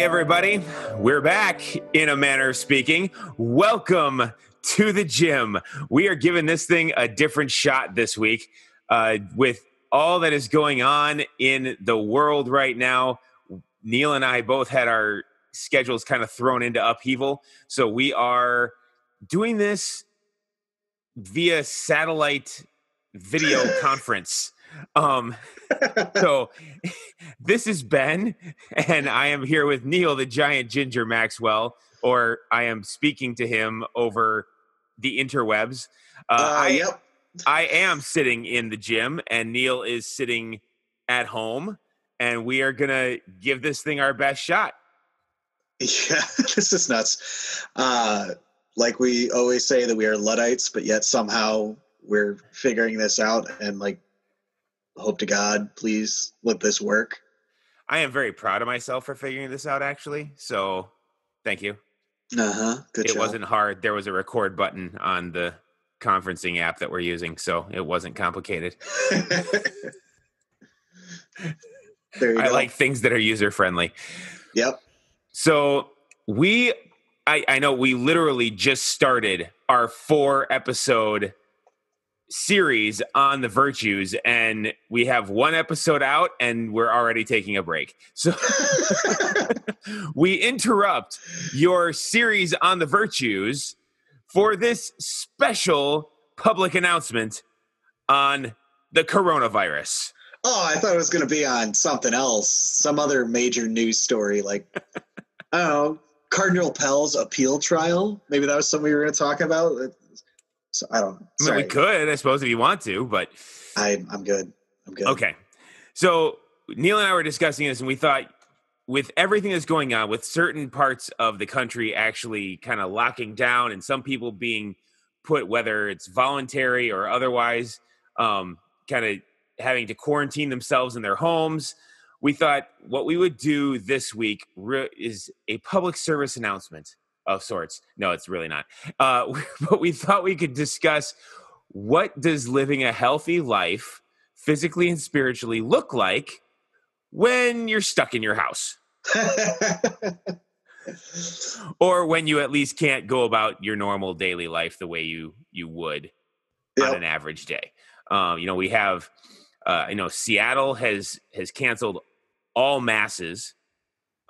Hey, everybody. We're back in a manner of speaking. Welcome to the gym. We are giving this thing a different shot this week uh, with all that is going on in the world right now. Neil and I both had our schedules kind of thrown into upheaval. So we are doing this via satellite video conference. Um, so this is Ben, and I am here with Neil, the giant ginger Maxwell, or I am speaking to him over the interwebs. Uh, uh, I, yep. I am sitting in the gym, and Neil is sitting at home, and we are gonna give this thing our best shot. Yeah, this is nuts. Uh, like we always say that we are Luddites, but yet somehow we're figuring this out and like hope to God, please let this work. I am very proud of myself for figuring this out, actually. So, thank you. Uh huh. Good. It job. wasn't hard. There was a record button on the conferencing app that we're using, so it wasn't complicated. There I go. like things that are user friendly. Yep. So we, I, I know we literally just started our four episode series on the virtues and we have one episode out and we're already taking a break. So we interrupt your series on the virtues for this special public announcement on the coronavirus. Oh i thought it was going to be on something else some other major news story like oh cardinal pell's appeal trial. Maybe that was something we were going to talk about so I don't. I mean, we could, I suppose, if you want to, but I, I'm good. I'm good. Okay. So Neil and I were discussing this, and we thought, with everything that's going on, with certain parts of the country actually kind of locking down, and some people being put, whether it's voluntary or otherwise, um, kind of having to quarantine themselves in their homes. We thought what we would do this week re- is a public service announcement of sorts. No, it's really not. Uh, but we thought we could discuss what does living a healthy life, physically and spiritually, look like when you're stuck in your house. or when you at least can't go about your normal daily life the way you you would yep. on an average day. Um, you know, we have, uh, you know, Seattle has has canceled all masses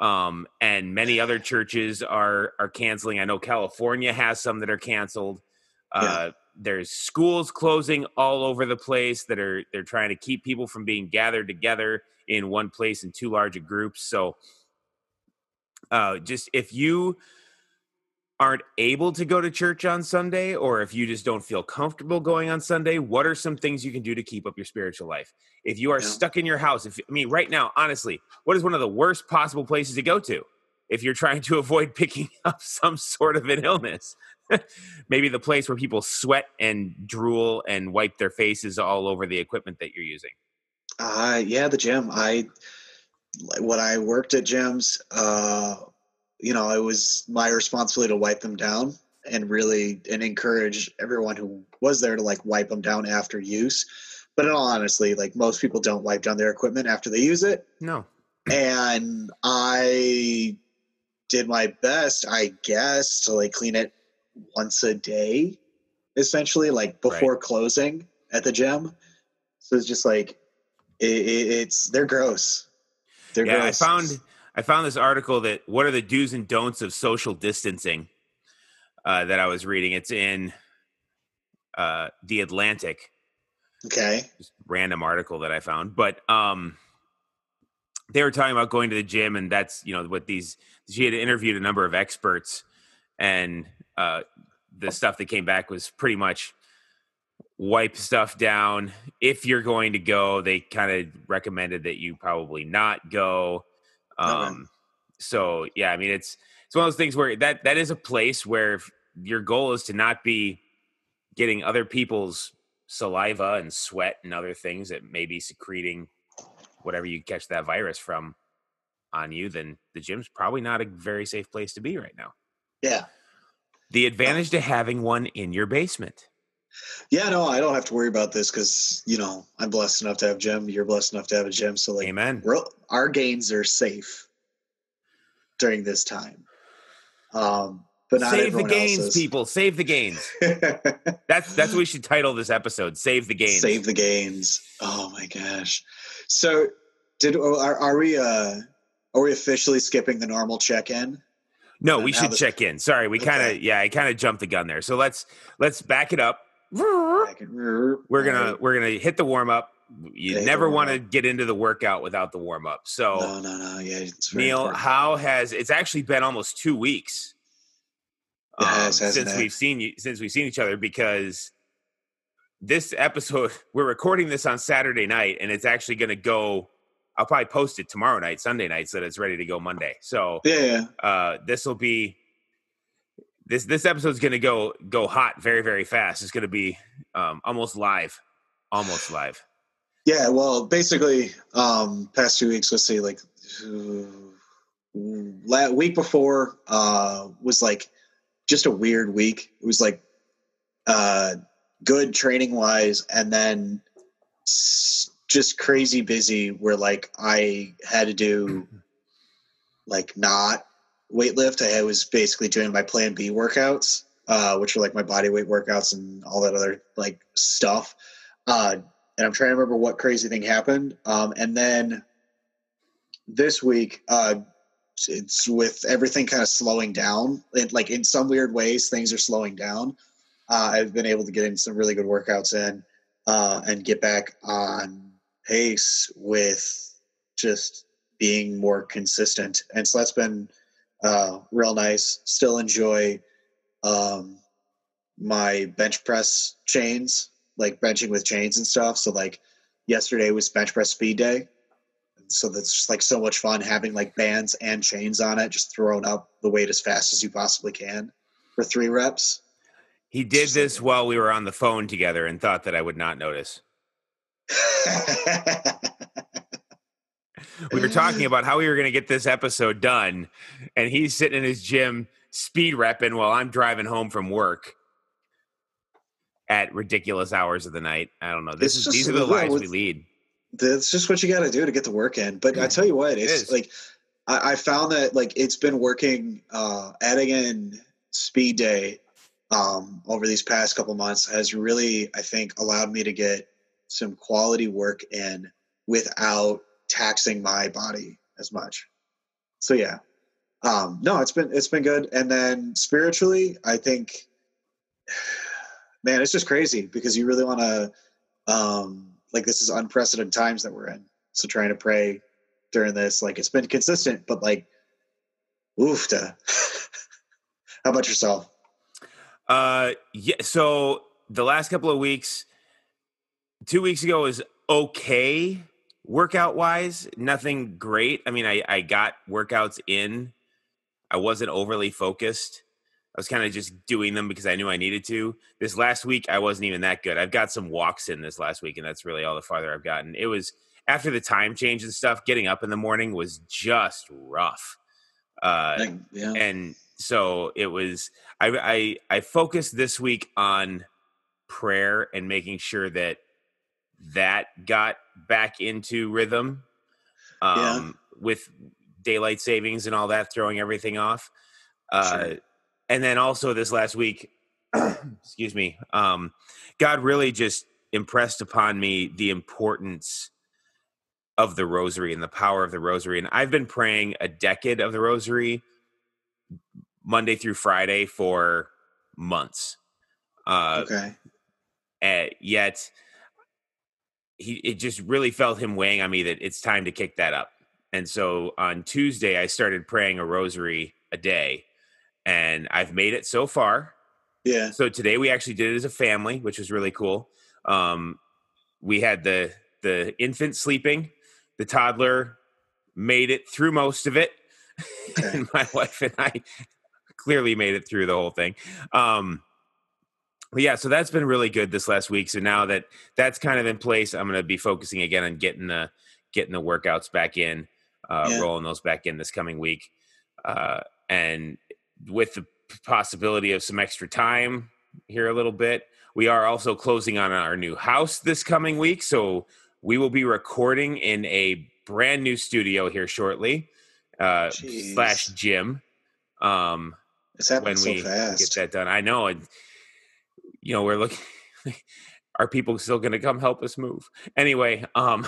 um, and many other churches are are canceling. I know California has some that are canceled. Uh, yeah. There's schools closing all over the place that are they're trying to keep people from being gathered together in one place in too large a groups. So, uh, just if you aren't able to go to church on Sunday, or if you just don't feel comfortable going on Sunday, what are some things you can do to keep up your spiritual life? If you are yeah. stuck in your house, if I mean, right now, honestly, what is one of the worst possible places to go to if you're trying to avoid picking up some sort of an illness? Maybe the place where people sweat and drool and wipe their faces all over the equipment that you're using. Uh, yeah, the gym. I when I worked at gyms, uh, you know, it was my responsibility to wipe them down and really and encourage everyone who was there to like wipe them down after use. But in all honesty, like most people don't wipe down their equipment after they use it. No. And I did my best, I guess, to like clean it once a day, essentially, like before right. closing at the gym. So it's just like it, it, it's they're gross. They're yeah, gross. I found I found this article that what are the do's and don'ts of social distancing uh, that I was reading. It's in uh, the Atlantic. Okay. Just random article that I found, but um, they were talking about going to the gym, and that's you know what these. She had interviewed a number of experts, and uh, the stuff that came back was pretty much wipe stuff down. If you're going to go, they kind of recommended that you probably not go. Um, so yeah, I mean, it's it's one of those things where that that is a place where your goal is to not be getting other people's saliva and sweat and other things that may be secreting whatever you catch that virus from on you, then the gym's probably not a very safe place to be right now. Yeah. The advantage to having one in your basement. Yeah, no, I don't have to worry about this because you know I'm blessed enough to have gym. You're blessed enough to have a gym. So like, amen. Our gains are safe. during this time. Um, but not save the gains, people. Save the gains. that's that's what we should title this episode. Save the gains. Save the gains. Oh my gosh. So did oh, are, are we uh are we officially skipping the normal check-in? No, And we should this- check in. Sorry, we kind of Okay. yeah, I kind of jumped the gun there. So let's let's back it up. We're gonna we're gonna hit the warm up. You hit never want to get into the workout without the warm up. So No, no, no. Yeah, it's Neil, important. how has it's actually been almost two weeks um, hasn't since it? we've seen you since we've seen each other because this episode we're recording this on Saturday night and it's actually going to go. I'll probably post it tomorrow night, Sunday night, so that it's ready to go Monday. So Yeah, yeah. uh, this will be this this episode's going to go go hot very very fast. It's going to be um, almost live, almost live. Yeah, well, basically, um, past two weeks, let's see, like uh, week before uh, was like just a weird week. It was like uh, good training wise, and then just crazy busy. Where like I had to do like not weightlift. I was basically doing my Plan B workouts, uh, which are like my body weight workouts and all that other like stuff. Uh, and I'm trying to remember what crazy thing happened. Um, and then this week, uh, it's with everything kind of slowing down. It, like in some weird ways, things are slowing down. Uh, I've been able to get in some really good workouts in uh, and get back on pace with just being more consistent. And so that's been uh, real nice. Still enjoy um, my bench press chains like benching with chains and stuff. So like yesterday was bench press speed day. So that's just like so much fun having like bands and chains on it, just throwing up the weight as fast as you possibly can for three reps. He did Just like- this while we were on the phone together and thought that I would not notice. We were talking about how we were going to get this episode done, and he's sitting in his gym speed repping while I'm driving home from work at ridiculous hours of the night. I don't know. This It's is these are the lives we lead. that's just what you got to do to get the work in. But I tell you what, it's is. like I, I found that like it's been working. Uh, adding in speed day um, over these past couple months has really, I think, allowed me to get some quality work in without taxing my body as much. So yeah, um, no, it's been it's been good. And then spiritually, I think, man, it's just crazy because you really want to um like this is unprecedented times that we're in so trying to pray during this like it's been consistent but like oof how about yourself Uh, yeah. So the last couple of weeks, two weeks ago was okay workout wise. Nothing great. I mean, I I got workouts in. I wasn't overly focused. I was kind of just doing them because I knew I needed to. This last week, I wasn't even that good. I've got some walks in this last week, and that's really all the farther I've gotten. It was after the time change and stuff. Getting up in the morning was just rough. Uh, yeah and so it was I, I i focused this week on prayer and making sure that that got back into rhythm um Yeah. with daylight savings and all that throwing everything off uh Sure. and then also this last week excuse me um god really just impressed upon me the importance of the rosary and the power of the rosary and i've been praying a decade of the rosary monday through friday for months uh okay uh, yet he it just really felt him weighing on me that it's time to kick that up. And so on tuesday i started praying a rosary a day and i've made it so far. Yeah. So today we actually did it as a family which was really cool. Um we had the the infant sleeping the toddler made it through most of it Okay. and my wife and i clearly made it through the whole thing. Um yeah so that's been really good this last week so now that that's kind of in place i'm going to be focusing again on getting the getting the workouts back in uh Yeah. rolling those back in this coming week uh and with the possibility of some extra time here a little bit we are also closing on our new house this coming week so we will be recording in a brand new studio here shortly uh, slash gym. Um, it's happening so fast. Get that done. I know, and you know we're looking. are people still going to come help us move? Anyway, um,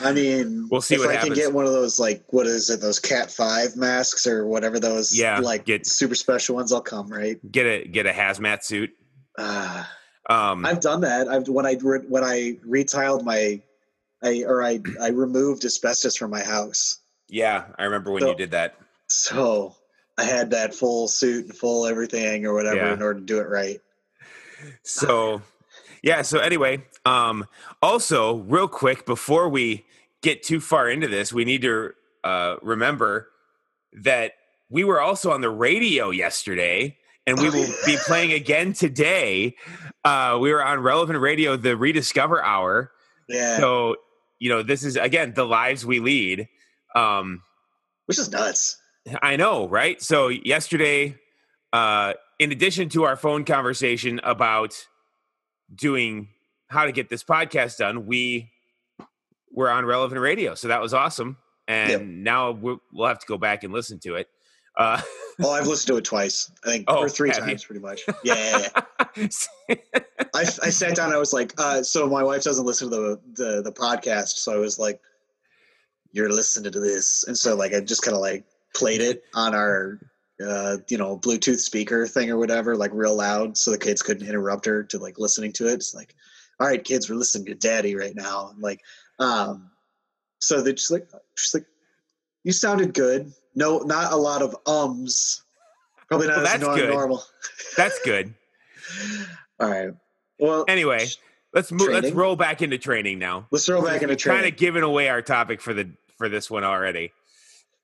I mean, we'll see if what I happens. can get one of those like what is it? Those Cat Five masks or whatever those yeah, like get super special ones. I'll come right. Get a get a hazmat suit. Uh, um, I've done that. I've when I re, when I retiled my, I or I I removed asbestos from my house. Yeah, I remember when So- you did that. So I had that full suit and full everything or whatever Yeah. in order to do it right. So, yeah. So anyway, um, also real quick before we get too far into this, we need to uh, remember that we were also on the radio yesterday, and we will be playing again today. Uh, we were on Relevant Radio, the Rediscover Hour. Yeah, So, you know, this is again the lives we lead. Um, which is nuts. I know, right? So yesterday, uh, in addition to our phone conversation about doing how to get this podcast done, we were on relevant radio. So that was awesome. And Yep. now we'll, we'll have to go back and listen to it. Uh, Oh, I've listened to it twice. I think Oh, or three have you? times, pretty much. Yeah, I, I sat down. I was like, uh, so my wife doesn't listen to the, the the podcast, so I was like, "You're listening to this," and so like I just kind of like played it on our uh, you know Bluetooth speaker thing or whatever, like real loud, so the kids couldn't interrupt her to like listening to it. It's like, all right, kids, we're listening to Daddy right now. And like, um, so they're just like, she's like, you sounded good. No, not a lot of ums. Probably not Well, that's good. normal. that's good. All right. Well, Anyway, let's move. Let's roll back into training now. let's throw back into training. Kind of giving away our topic for the for this one already.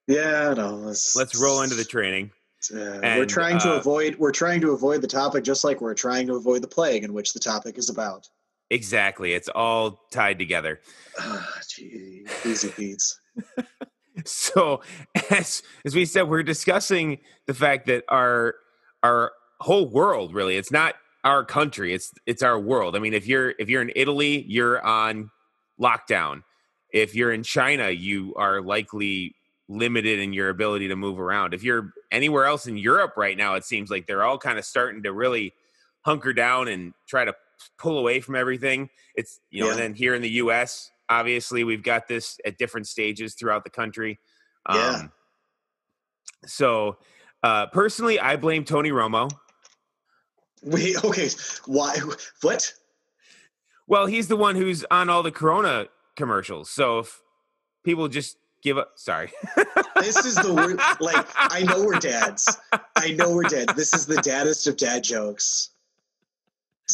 Yeah, no. Let's Let's roll into the training. Uh, we're and, trying to uh, avoid. We're trying to avoid the topic, just like we're trying to avoid the plague, in which the topic is about. Exactly. It's all tied together. Ah, gee, easy Pete's. So as as we said, we're discussing the fact that our our whole world really, it's not our country, it's it's our world. I mean, if you're if you're in Italy, you're on lockdown. If you're in China, you are likely limited in your ability to move around. If you're anywhere else in Europe right now, it seems like they're all kind of starting to really hunker down and try to pull away from everything. It's you know, and then here in the US, obviously we've got this at different stages throughout the country. Um, Yeah. So, uh, personally, I blame Tony Romo. Wait, okay. Why? What? Well, he's the one who's on all the Corona commercials. So if people just give up, sorry. This is the word. Like, I know we're dads. I know we're dad. This is the daddest of dad jokes.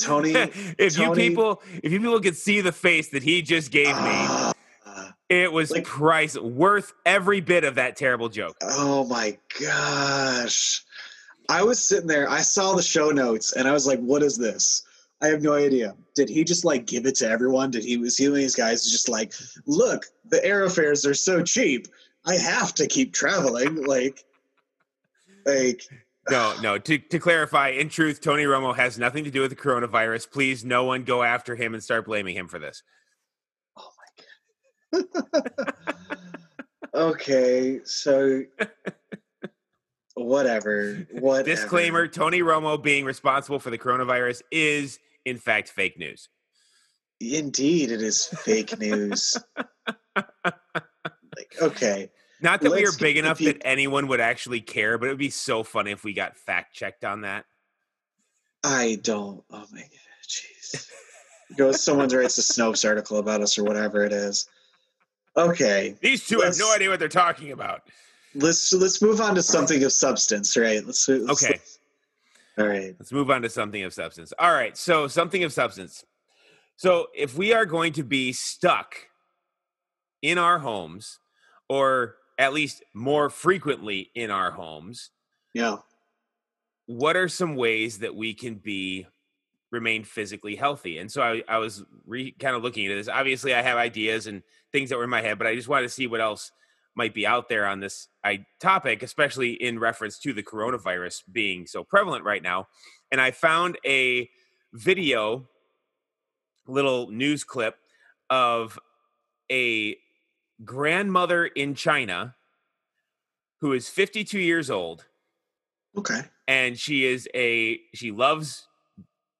Tony. if you people, if you people could see the face that he just gave me, Ah, it was like- price worth every bit of that terrible joke. oh my gosh. I was sitting there. I saw the show notes, and I was like, "What is this?" I have no idea. Did he just like give it to everyone? Did he was he these guys just like, "Look, the airfares are so cheap. I have to keep traveling." Like, like No, no. To, to clarify, in truth, Tony Romo has nothing to do with the coronavirus. Please, no one go after him and start blaming him for this. Oh my god. okay, so whatever. Whatever. Disclaimer Tony Romo being responsible for the coronavirus is, in fact, fake news. Indeed, it is fake news. like, okay, Not that we are Let's big enough that anyone would actually care, but it would be so funny if we got fact checked on that. I don't. Oh my god, jeez. Go. Someone writes a Snopes article about us or whatever it is. Okay, These two have no idea what they're talking about. let's let's move on to something of substance, right? Let's. let's Okay. All right. Let's move on to something of substance. All right. So, something of substance. So, if we are going to be stuck in our homes, or at least more frequently in our homes, Yeah. what are some ways that we can be remain physically healthy and so i, I was re, kind of looking at this obviously i have ideas and things that were in my head but i just wanted to see what else might be out there on this topic especially in reference to the coronavirus being so prevalent right now and i found a video little news clip of a grandmother in china who is 52 years old. Okay. And she is a she loves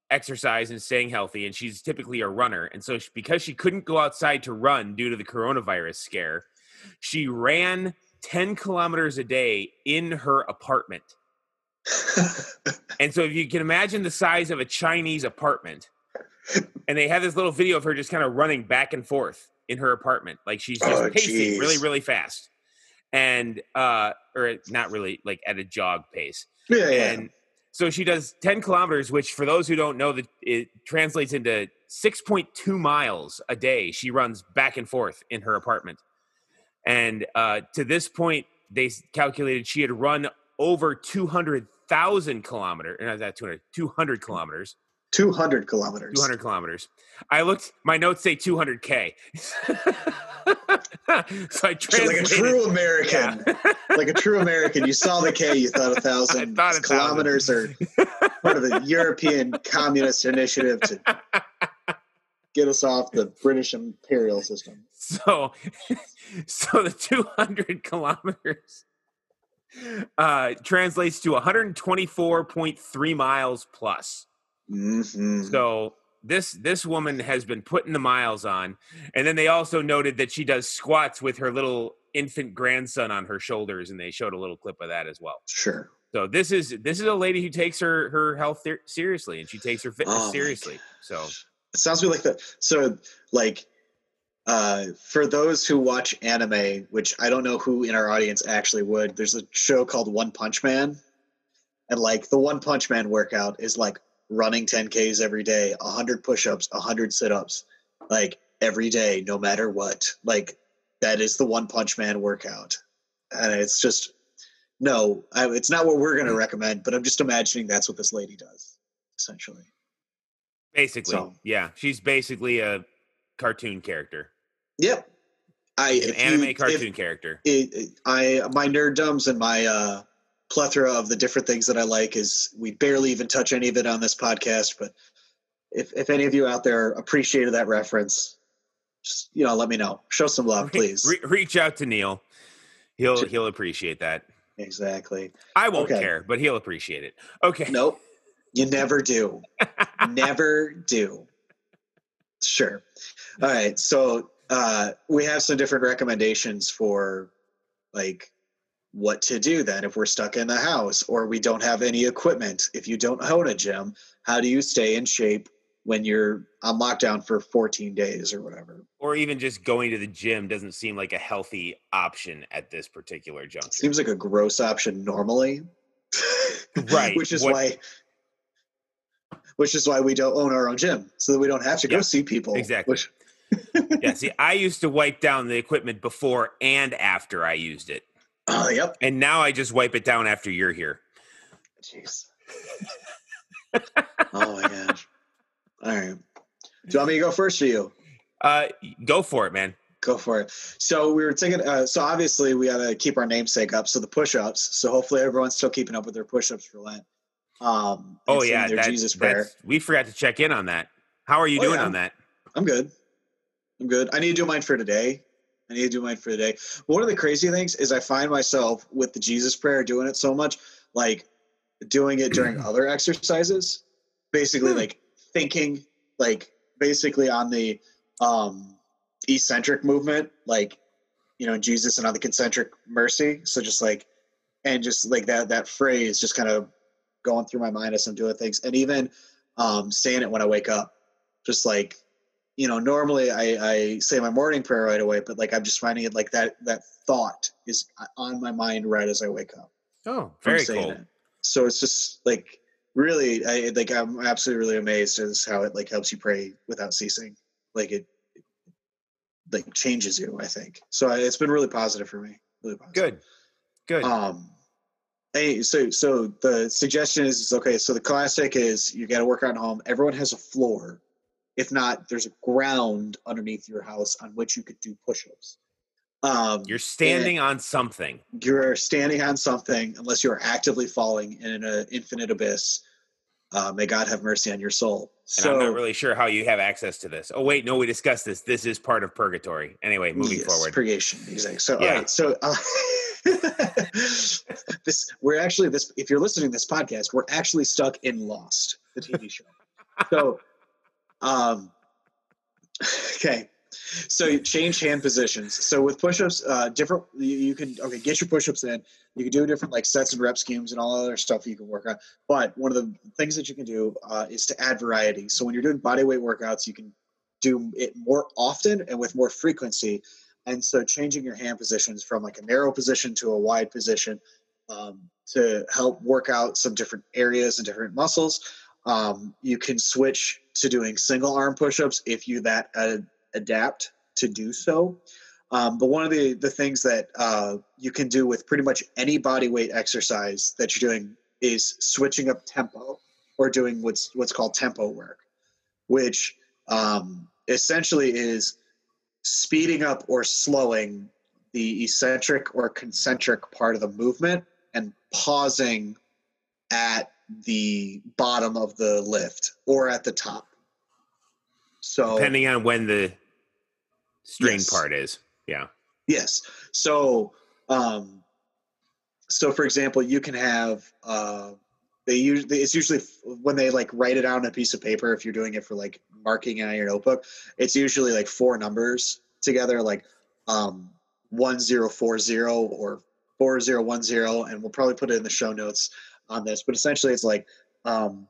exercise and staying healthy and she's typically a runner and so she, because she couldn't go outside to run due to the coronavirus scare she ran 10 kilometers a day in her apartment and so if you can imagine the size of a chinese apartment and they have this little video of her just kind of running back and forth in her apartment like she's just Oh, pacing geez. really really fast and uh or not really like at a jog pace yeah, yeah. and so she does 10 kilometers which for those who don't know that it translates into 6.2 miles a day she runs back and forth in her apartment and uh, to this point they calculated she had run over 200000 kilometers not that 200 200 kilometers 200 kilometers. 200 kilometers i looked my notes say 200k so i So like a true American, yeah. like a true American, you saw the K, you thought a thousand I thought a kilometers are part of the European Communist Initiative to get us off the British imperial system. So, so the 200 kilometers uh, translates to 124.3 miles plus. Mm-hmm. So this this woman has been putting the miles on, and then they also noted that she does squats with her little infant grandson on her shoulders, and they showed a little clip of that as well. sure. So this is this is a lady who takes her her health ser- seriously, and she takes her fitness Oh seriously. So It sounds to me like that. So, like, uh, for those who watch anime, which I don't know who in our audience actually would, there's a show called One Punch Man, and like the One Punch Man workout is like running 10ks every day, 100 push-ups, 100 sit-ups, like every day, no matter what. Like that is the One Punch Man workout, and it's just no, I, it's not what we're going to recommend. But I'm just imagining that's what this lady does, essentially. basically, So- yeah, she's basically a cartoon character. Yep. I an if you- anime if- cartoon character. it, it- I my nerddoms and my uh, plethora of the different things that I like is we barely even touch any of it on this podcast. But if if any of you out there appreciated that reference, just you know, let me know. Show some love, please. re- reach out to Neil. He'll he'll appreciate that. exactly. I won't Okay. care, but he'll appreciate it. Okay. Nope. You never do. never do. Sure. All right. So uh, we have some different recommendations for like what to do then if we're stuck in the house or we don't have any equipment. If you don't own a gym, how do you stay in shape when you're on lockdown for 14 days or whatever? Or even just going to the gym doesn't seem like a healthy option at this particular juncture. Seems like a gross option normally. Right. which is What- why which is why we don't own our own gym so that we don't have to go Yeah, see people. exactly. Which, yeah, see, I used to wipe down the equipment before and after I used it. oh, yep. And now I just wipe it down after you're here. Jeez. oh my gosh. All right. Do you want me to go first or you? Uh go for it, man. Go for it. So we were thinking. Uh, so obviously we got to keep our namesake up. So the push-ups. So hopefully everyone's still keeping up with their push-ups for Lent. Um, Oh yeah, their that- Jesus prayer. we forgot to check in on that. How are you Oh, doing yeah. on that? I'm good. I'm good. I need to do mine for today. I need to do mine for today. One of the crazy things is I find myself with the Jesus prayer doing it so much, like doing it during other exercises. Basically, Hmm. like thinking, like basically on the um eccentric movement, like you know, Jesus and on the concentric mercy. So just like and just like that that phrase just kind of going through my mind as I'm doing things. And even um saying it when I wake up. Just like you know, normally I, I say my morning prayer right away, but like I'm just finding it like that that thought is on my mind right as I wake up. Oh, very cool. it. So it's just like really, I like I'm absolutely really amazed as how it like helps you pray without ceasing. Like it, it like changes you. I think so. I, it's been really positive for me. Really positive. Good. Good. Um, hey, so so the suggestion is, is okay. So the classic is you got to work out at home. Everyone has a floor. If not, there's a ground underneath your house on which you could do push-ups. Um, You're standing on something. you're standing on something unless you're actively falling in an infinite abyss. Uh, may God have mercy on your soul. And So I'm not really sure how you have access to this. Oh wait, no, we discussed this. This is part of purgatory. Anyway, moving yes, forward. purgation, exactly. So Yeah. all right, so uh, this we're actually this if you're listening to this podcast, we're actually stuck in Lost, the TV show. So um okay. So you change hand positions. So with push-ups, uh, different you, you can okay get your push-ups in. You can do different like sets and rep schemes and all other stuff you can work on. But one of the things that you can do uh, is to add variety. So when you're doing body weight workouts, you can do it more often and with more frequency. And so changing your hand positions from like a narrow position to a wide position um, to help work out some different areas and different muscles. Um, you can switch to doing single arm push-ups if you that adapt to do so. Um, but one of the, the things that uh, you can do with pretty much any body weight exercise that you're doing is switching up tempo or doing what's what's called tempo work, which um, essentially is speeding up or slowing the eccentric or concentric part of the movement and pausing at the bottom of the lift or at the top. So depending on when the string Yes. part is. Yeah. Yes. So, um, so for example, you can have uh, they usually it's usually when they like write it out on a piece of paper. If you're doing it for like marking on your notebook, it's usually like four numbers together, like um, one zero four zero or four zero one zero, and we'll probably put it in the show notes on this. But essentially, it's like um,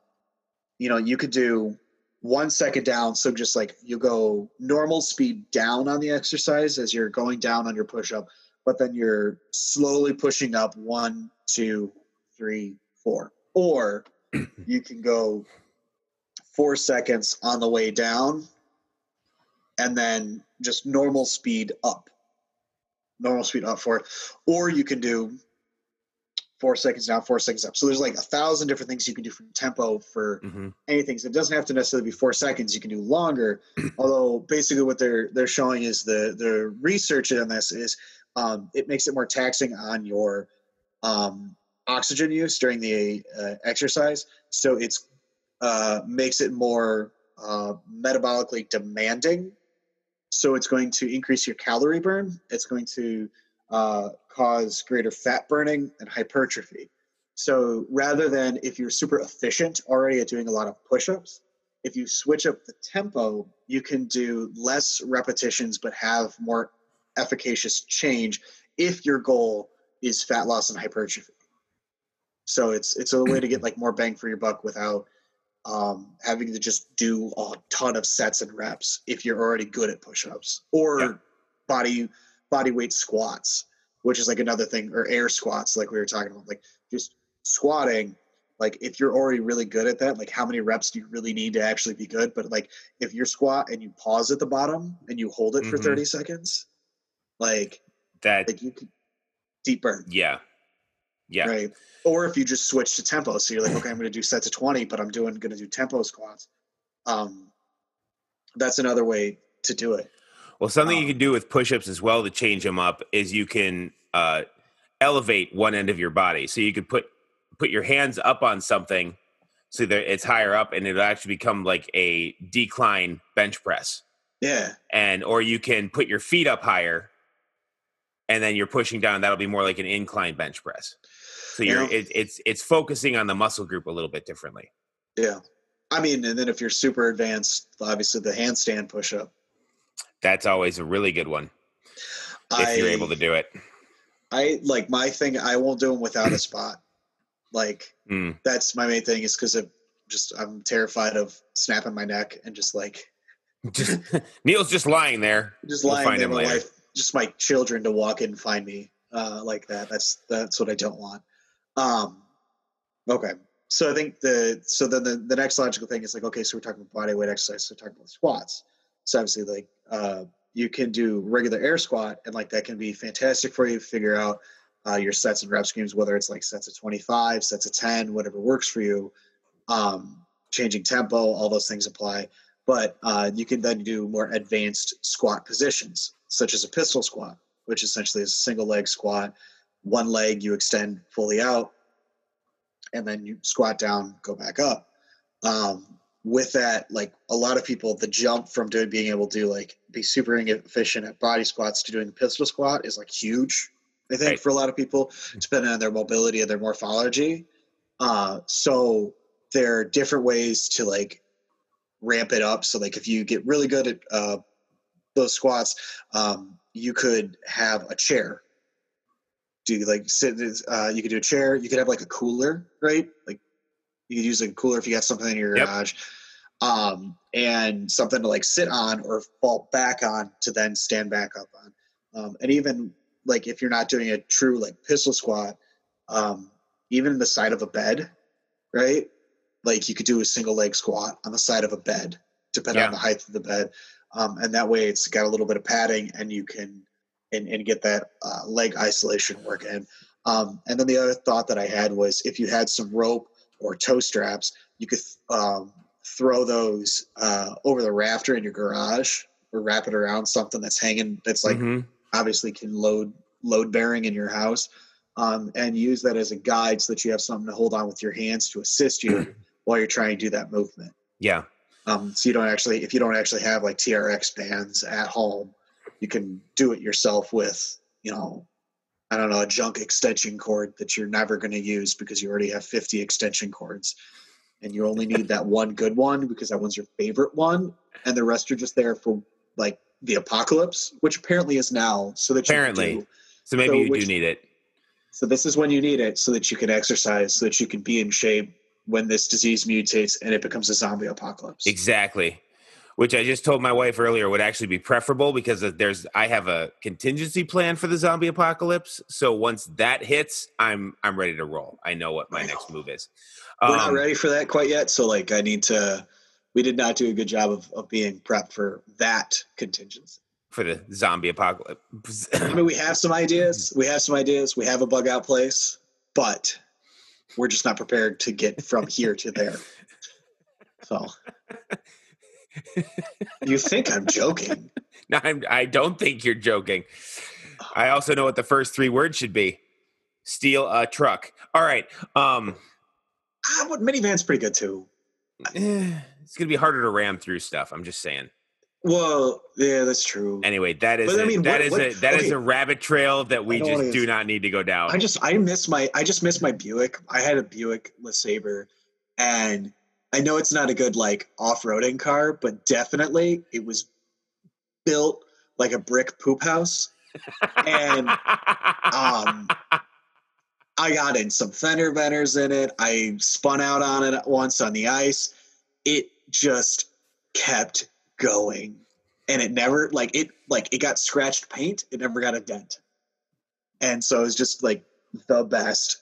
you know you could do one second down so just like you go normal speed down on the exercise as you're going down on your push up but then you're slowly pushing up one two three four or you can go four seconds on the way down and then just normal speed up normal speed up for it or you can do four seconds down four seconds up so there's like a thousand different things you can do from tempo for hmm anything. So it doesn't have to necessarily be four seconds. You can do longer. Although basically what they're they're showing is the the research on this is um, it makes it more taxing on your um, oxygen use during the uh, exercise. So it's uh, makes it more uh, metabolically demanding. So it's going to increase your calorie burn. It's going to uh, cause greater fat burning and hypertrophy. So rather than if you're super efficient already at doing a lot of push-ups, if you switch up the tempo, you can do less repetitions but have more efficacious change if your goal is fat loss and hypertrophy. So it's it's a way to get like more bang for your buck without um, having to just do a ton of sets and reps if you're already good at push-ups or Yeah. body body weight squats, which is like another thing, or air squats, like we were talking about, like just squatting. Like if you're already really good at that, like how many reps do you really need to actually be good? But like if you squat and you pause at the bottom and you hold it for Mhm. 30 seconds, like That like you could deep burn. yeah. Yeah. Right. Or if you just switch to tempo. So you're like, okay, I'm going to do sets of 20, but I'm doing going to do tempo squats. Um, that's another way to do it. Well, something you Um, can do with push-ups as well to change them up is you can uh, elevate one end of your body. So you could put put your hands up on something so that it's higher up, and it'll actually become like a decline bench press. Yeah. And or you can put your feet up higher, and then you're pushing down. That'll be more like an incline bench press. So you're Yeah. it, it's it's focusing on the muscle group a little bit differently. Yeah. I mean, and then if you're super advanced, obviously the handstand push up. That's always a really good one if you're able to do it. I like my thing. I won't do them without a spot. Like Mm. that's my main thing is because of just I'm terrified of snapping my neck and just like Just Neil's just lying there. just We'll lying find there. My wife, just my children to walk in and find me uh, like that. That's that's what I don't want. Um, okay, so I think the so then the, the next logical thing is like okay, so we're talking about body weight exercise. So we're talking about squats. So obviously, like uh, you can do regular air squat, and like that can be fantastic for you. Figure out uh, your sets and rep schemes, whether it's like sets of twenty five, sets of ten, whatever works for you. Um, changing tempo, all those things apply but uh, you can then do more advanced squat positions, such as a pistol squat, which essentially is a single leg squat. One leg you extend fully out, and then you squat down, go back up. Um, with that, like a lot of people, the jump from doing being able to like be super efficient at body squats to doing the pistol squat is like huge. I think Right. for a lot of people, depending on their mobility and their morphology. Uh, so there are different ways to like ramp it up. So like if you get really good at uh, those squats, um, you could have a chair. Do you like sit? Uh, you could do a chair. You could have like a cooler, right? Like you could use a cooler if you got something in your Yep. garage, um, and something to like sit on or fall back on to then stand back up on. Um, and even like if you're not doing a true like pistol squat, um, even the side of a bed, right? Like you could do a single leg squat on the side of a bed, depending Yeah. on the height of the bed, um, and that way it's got a little bit of padding, and you can and, and get that uh, leg isolation work in. Um, and then the other thought that I had was if you had some rope or toe straps, you could um, throw those uh, over the rafter in your garage or wrap it around something that's hanging that's like Mhm. obviously can load load bearing in your house um, and use that as a guide so that you have something to hold on with your hands to assist you while you're trying to do that movement Yeah. um, so you don't actually if you don't actually have like trx bands at home you can do it yourself with you know i don't know a junk extension cord that you're never going to use because you already have 50 extension cords and you only need that one good one because that one's your favorite one and the rest are just there for like the apocalypse which apparently is now so that Apparently. do- So maybe So you which- do need it. so this is when you need it so that you can exercise so that you can be in shape when this disease mutates and it becomes a zombie apocalypse Exactly. Which I just told my wife earlier would actually be preferable because there's I have a contingency plan for the zombie apocalypse. So once that hits, I'm I'm ready to roll. I know what my next move is. we're not Um, ready for that quite yet so like i need to we did not do a good job of, of being prepped for that contingency for the zombie apocalypse. i mean we have some ideas we have some ideas we have a bug out place but we're just not prepared to get from here to there so you think i'm joking no, I'm, I don't think you're joking. I also know what the first three words should be. Steal a truck. All right. Um ah, what minivan's pretty good too eh, it's gonna be harder to ram through stuff. I'm just saying. well yeah that's true Anyway, that is But I a, mean, that what- is what- a that is okay. a rabbit trail that we just do not need to go down. I just I miss my I just miss my Buick. I had a Buick LeSabre, and I know it's not a good like off-roading car, but definitely it was built like a brick poop house. and, um, I got in some fender benders in it. I spun out on it once on the ice. It just kept going. And it never like it like it got scratched paint, it never got a dent. And so it was just like the best.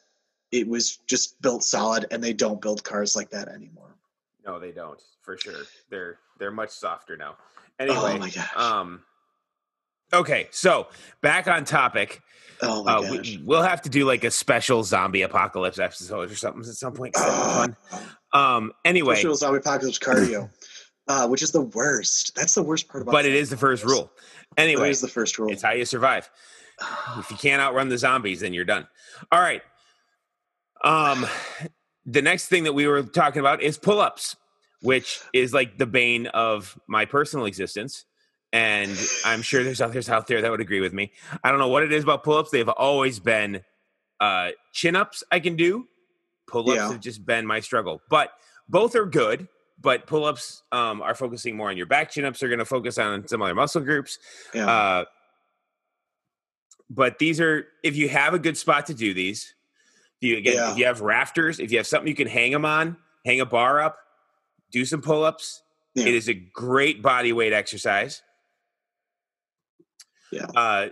It was just built solid and they don't build cars like that anymore. No, they don't for sure. They're they're much softer now. Oh Anyway, my gosh. um, okay, so back on topic. oh my Uh, gosh. we, we'll have to do like a special zombie apocalypse episode or something at some point. fun. Um, anyway, Special zombie apocalypse cardio. Uh, which is the worst. That's the worst part about but it is the first rule. Anyway, It is the first rule. it's how you survive. If you can't outrun the zombies, then you're done. All right. Um, the next thing that we were talking about is pull-ups, which is like the bane of my personal existence. And I'm sure there's others out there that would agree with me. I don't know what it is about pull-ups. They've always been uh, chin-ups I can do. Pull-ups Yeah. have just been my struggle. But both are good. But pull-ups um, are focusing more on your back. Chin-ups are going to focus on some other muscle groups. yeah. Uh, but these are if you have a good spot to do these. If you again, Yeah. if you have rafters, if you have something you can hang them on, hang a bar up, do some pull-ups. Yeah. It is a great body weight exercise. Yeah. Uh,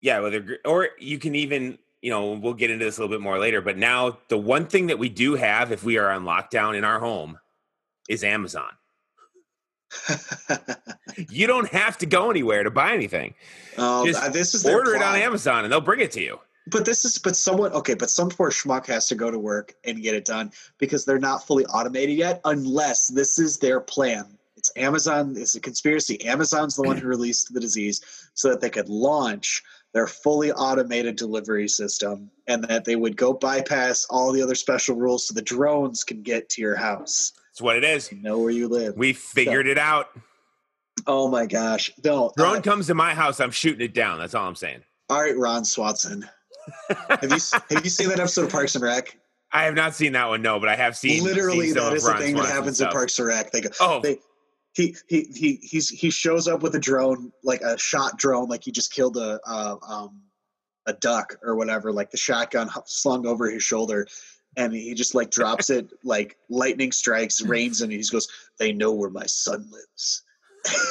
yeah, whether or you can even you know we'll get into this a little bit more later. But now the one thing that we do have if we are on lockdown in our home is Amazon. You don't have to go anywhere to buy anything. um, Just this is Order it on. Amazon and they'll bring it to you. But this is but someone okay, but some poor schmuck has to go to work and get it done because they're not fully automated yet, unless this is their plan. It's Amazon, it's a conspiracy. Amazon's the one who released the disease so that they could launch their fully automated delivery system and that they would go bypass all the other special rules so the drones can get to your house. It's what it is. and know where you live. We figured it out. Oh my gosh. No. Drone uh, comes to my house, I'm shooting it down. That's all I'm saying. All right, Ron Swanson. Have you have you seen that episode of Parks and Rec? I have not seen that one, no, but I have seen. Literally, seen that is the thing that happens in Parks and Rec. They go, oh, they, he he he he's he shows up with a drone, like a shot drone, like he just killed a uh, um a duck or whatever, like the shotgun slung over his shoulder, and he just like drops it, like lightning strikes, rains, and he just goes, "They know where my son lives."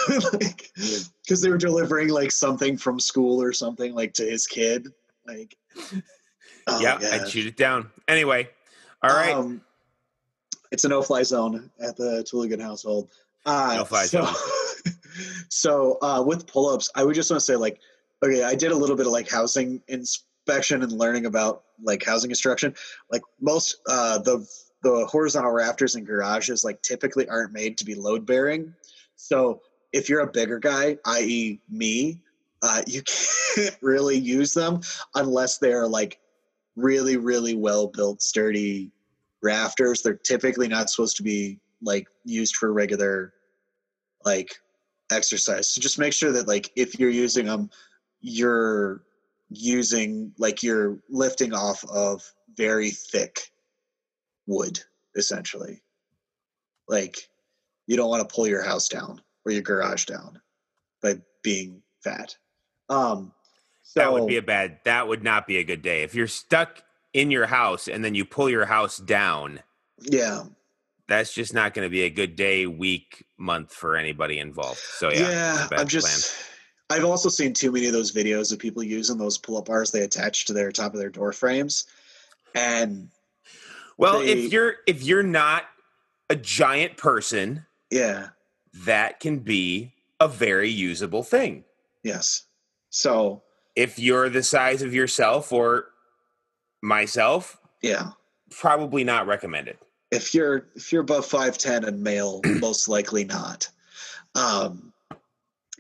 like because they were delivering like something from school or something like to his kid like oh, yeah i'd shoot it down. Anyway all right. Um, it's a no-fly zone at the Tooligan household. Uh, no-fly so, zone. so uh, with pull-ups i would just want to say like okay i did a little bit of like housing inspection and learning about like housing construction. Like most uh the the horizontal rafters in garages like typically aren't made to be load bearing so if you're a bigger guy, i.e., me, uh, you can't really use them unless they're like really, really well built, sturdy rafters. They're typically not supposed to be like used for regular like exercise. So just make sure that like if you're using them, you're using like you're lifting off of very thick wood essentially. Like you don't want to pull your house down or your garage down by being fat. Um, so, that would be a bad. That would not be a good day if you're stuck in your house and then you pull your house down. Yeah, that's just not going to be a good day, week, month for anybody involved. So yeah, yeah, I'm just. Plan. I've also seen too many of those videos of people using those pull-up bars they attach to their top of their door frames, and well, they, if you're if you're not a giant person yeah. That can be a very usable thing. Yes. So if you're the size of yourself or myself, yeah, probably not recommended. If you're if you're above five ten and male, most likely not. Um,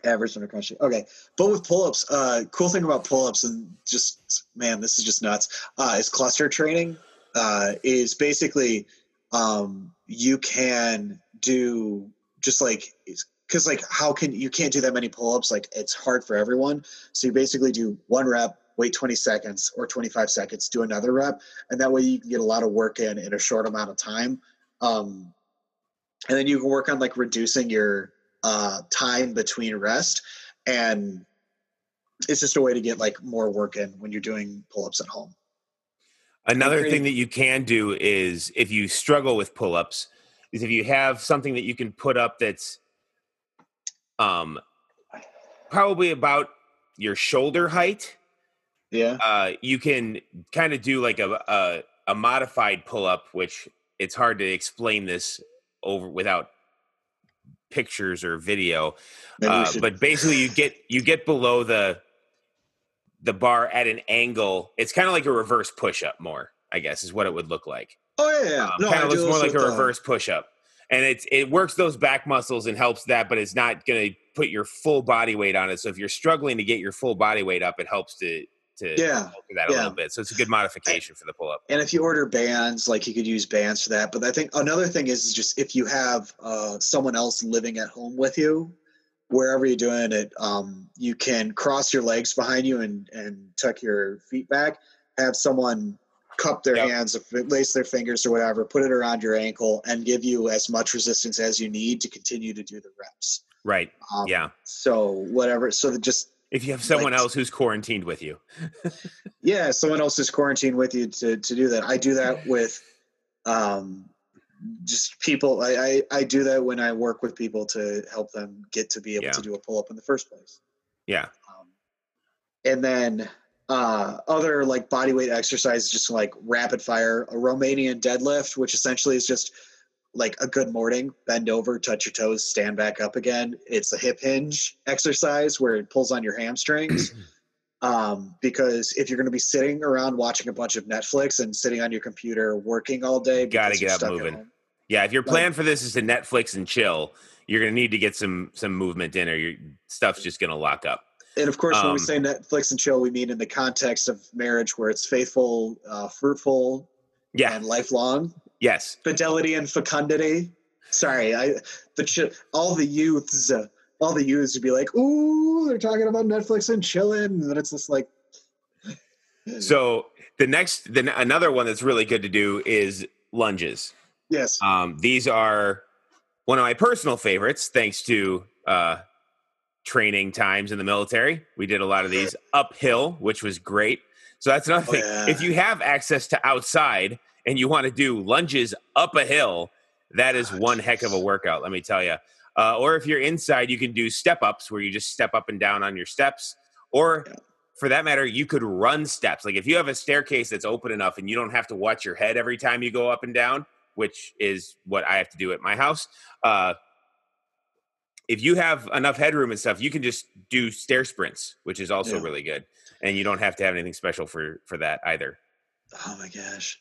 average under country. Okay, but with pull-ups, uh, cool thing about pull-ups and just man, this is just nuts. Uh, is cluster training. Uh, is basically um, you can do just like because like how can you can't do that many pull-ups like it's hard for everyone. So you basically do one rep wait 20 seconds or 25 seconds do another rep and that way you can get a lot of work in in a short amount of time. Um, and then you can work on like reducing your uh, time between rest and it's just a way to get like more work in when you're doing pull-ups at home. Another thing that you can do is if you struggle with pull-ups is if you have something that you can put up that's um probably about your shoulder height yeah. uh you can kind of do like a, a a modified pull up which it's hard to explain this over without pictures or video uh, but basically you get you get below the the bar at an angle it's kind of like a reverse push up more i guess is what it would look like. Oh yeah, yeah. Um, no, kind of looks more like a reverse push up, and it's it works those back muscles and helps that, but it's not going to put your full body weight on it. So if you're struggling to get your full body weight up, it helps to to yeah that a little bit. So it's a good modification for the pull up. And if you order bands, like you could use bands for that. But I think another thing is just if you have uh, someone else living at home with you, wherever you're doing it, um, you can cross your legs behind you and and tuck your feet back. Have someone cup their yep. hands, lace their fingers or whatever, put it around your ankle, and give you as much resistance as you need to continue to do the reps. Right. Um, yeah. So whatever. So that just if you have someone like, else who's quarantined with you. yeah, someone else is quarantined with you to to do that. I do that with um just people I, I, I do that when I work with people to help them get to be able yeah. to do a pull up in the first place. Yeah. Um, and then uh, other like body weight exercises, just like rapid fire, a Romanian deadlift, which essentially is just like a good morning, bend over, touch your toes, stand back up again. It's a hip hinge exercise where it pulls on your hamstrings. um, because if you're going to be sitting around watching a bunch of Netflix and sitting on your computer working all day, got to get up moving. Yeah, if your plan like, for this is to Netflix and chill, you're going to need to get some some movement in, or your stuff's just going to lock up. And of course, um, when we um, say Netflix and chill, we mean in the context of marriage, where it's faithful, uh, fruitful, yeah, and lifelong. Yes, fidelity and fecundity. Sorry, I the ch- all the youths, uh, all the youths would be like, "Ooh, they're talking about Netflix and chilling," and then it's just like, So the next, the another one that's really good to do is lunges. Yes. Um, these are one of my personal favorites, thanks to uh, training times in the military. We did a lot of these uphill, which was great. So that's another Oh, thing. yeah. If you have access to outside and you want to do lunges up a hill, that is Oh, one heck of a workout, let me tell you. Uh, or if you're inside, you can do step ups where you just step up and down on your steps. Or Yeah. for that matter, you could run steps. Like if you have a staircase that's open enough and you don't have to watch your head every time you go up and down, which is what I have to do at my house. Uh, if you have enough headroom and stuff, you can just do stair sprints, which is also Yeah. really good. And you don't have to have anything special for for that either. Oh my gosh.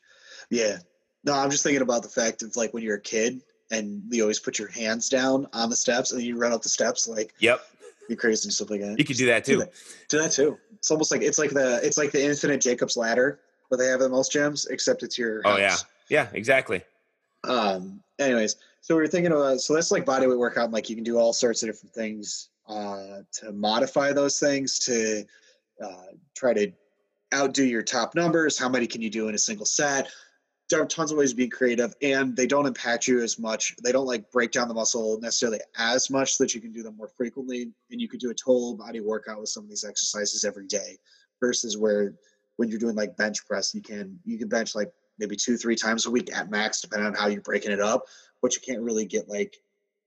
Yeah. No, I'm just thinking about the fact of like when you're a kid and you always put your hands down on the steps and you run up the steps like Yep, you're crazy and stuff like that. you could do that too. that. Do that too. It's almost like it's like the it's like the infinite Jacob's ladder where they have the most gyms, except it's your Oh, yeah, Yeah, exactly. Um anyways, so we were thinking about so that's like bodyweight workout, like you can do all sorts of different things uh to modify those things to uh try to outdo your top numbers. How many can you do in a single set? There are tons of ways to be creative, and they don't impact you as much. They don't like break down the muscle necessarily as much so that you can do them more frequently. And you could do a total body workout with some of these exercises every day, versus where when you're doing like bench press, you can you can bench like maybe two three times a week at max, depending on how you're breaking it up. But you can't really get like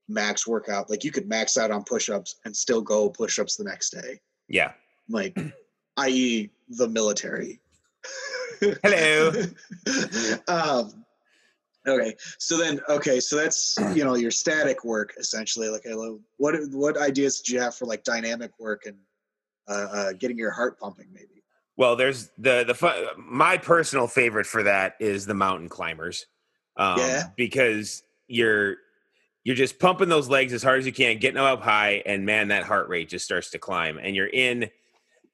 max workout. Like you could max out on push-ups and still go push-ups the next day Yeah. like i.e. the military. Hello. um okay so then okay so that's you know your static work essentially like what what ideas do you have for like dynamic work and uh, uh getting your heart pumping maybe Well, there's the the fun, my personal favorite for that is the mountain climbers. Um, Yeah. because you're you're just pumping those legs as hard as you can, getting them up high, and man, that heart rate just starts to climb, and you're in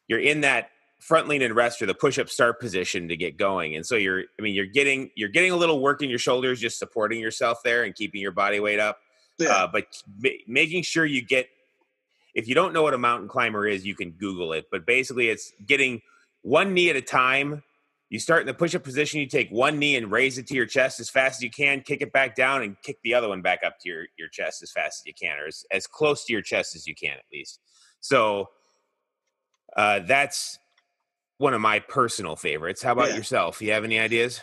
you're in that front lean and rest or the push up start position to get going, and so you're I mean you're getting you're getting a little work in your shoulders, just supporting yourself there and keeping your body weight up. Yeah. Uh, but ma- making sure you get if you don't know what a mountain climber is you can google it. But basically it's getting one knee at a time you start in the push-up position you take one knee and raise it to your chest as fast as you can kick it back down and kick the other one back up to your, your chest as fast as you can or as, as close to your chest as you can at least so uh, that's one of my personal favorites how about Yeah. yourself you have any ideas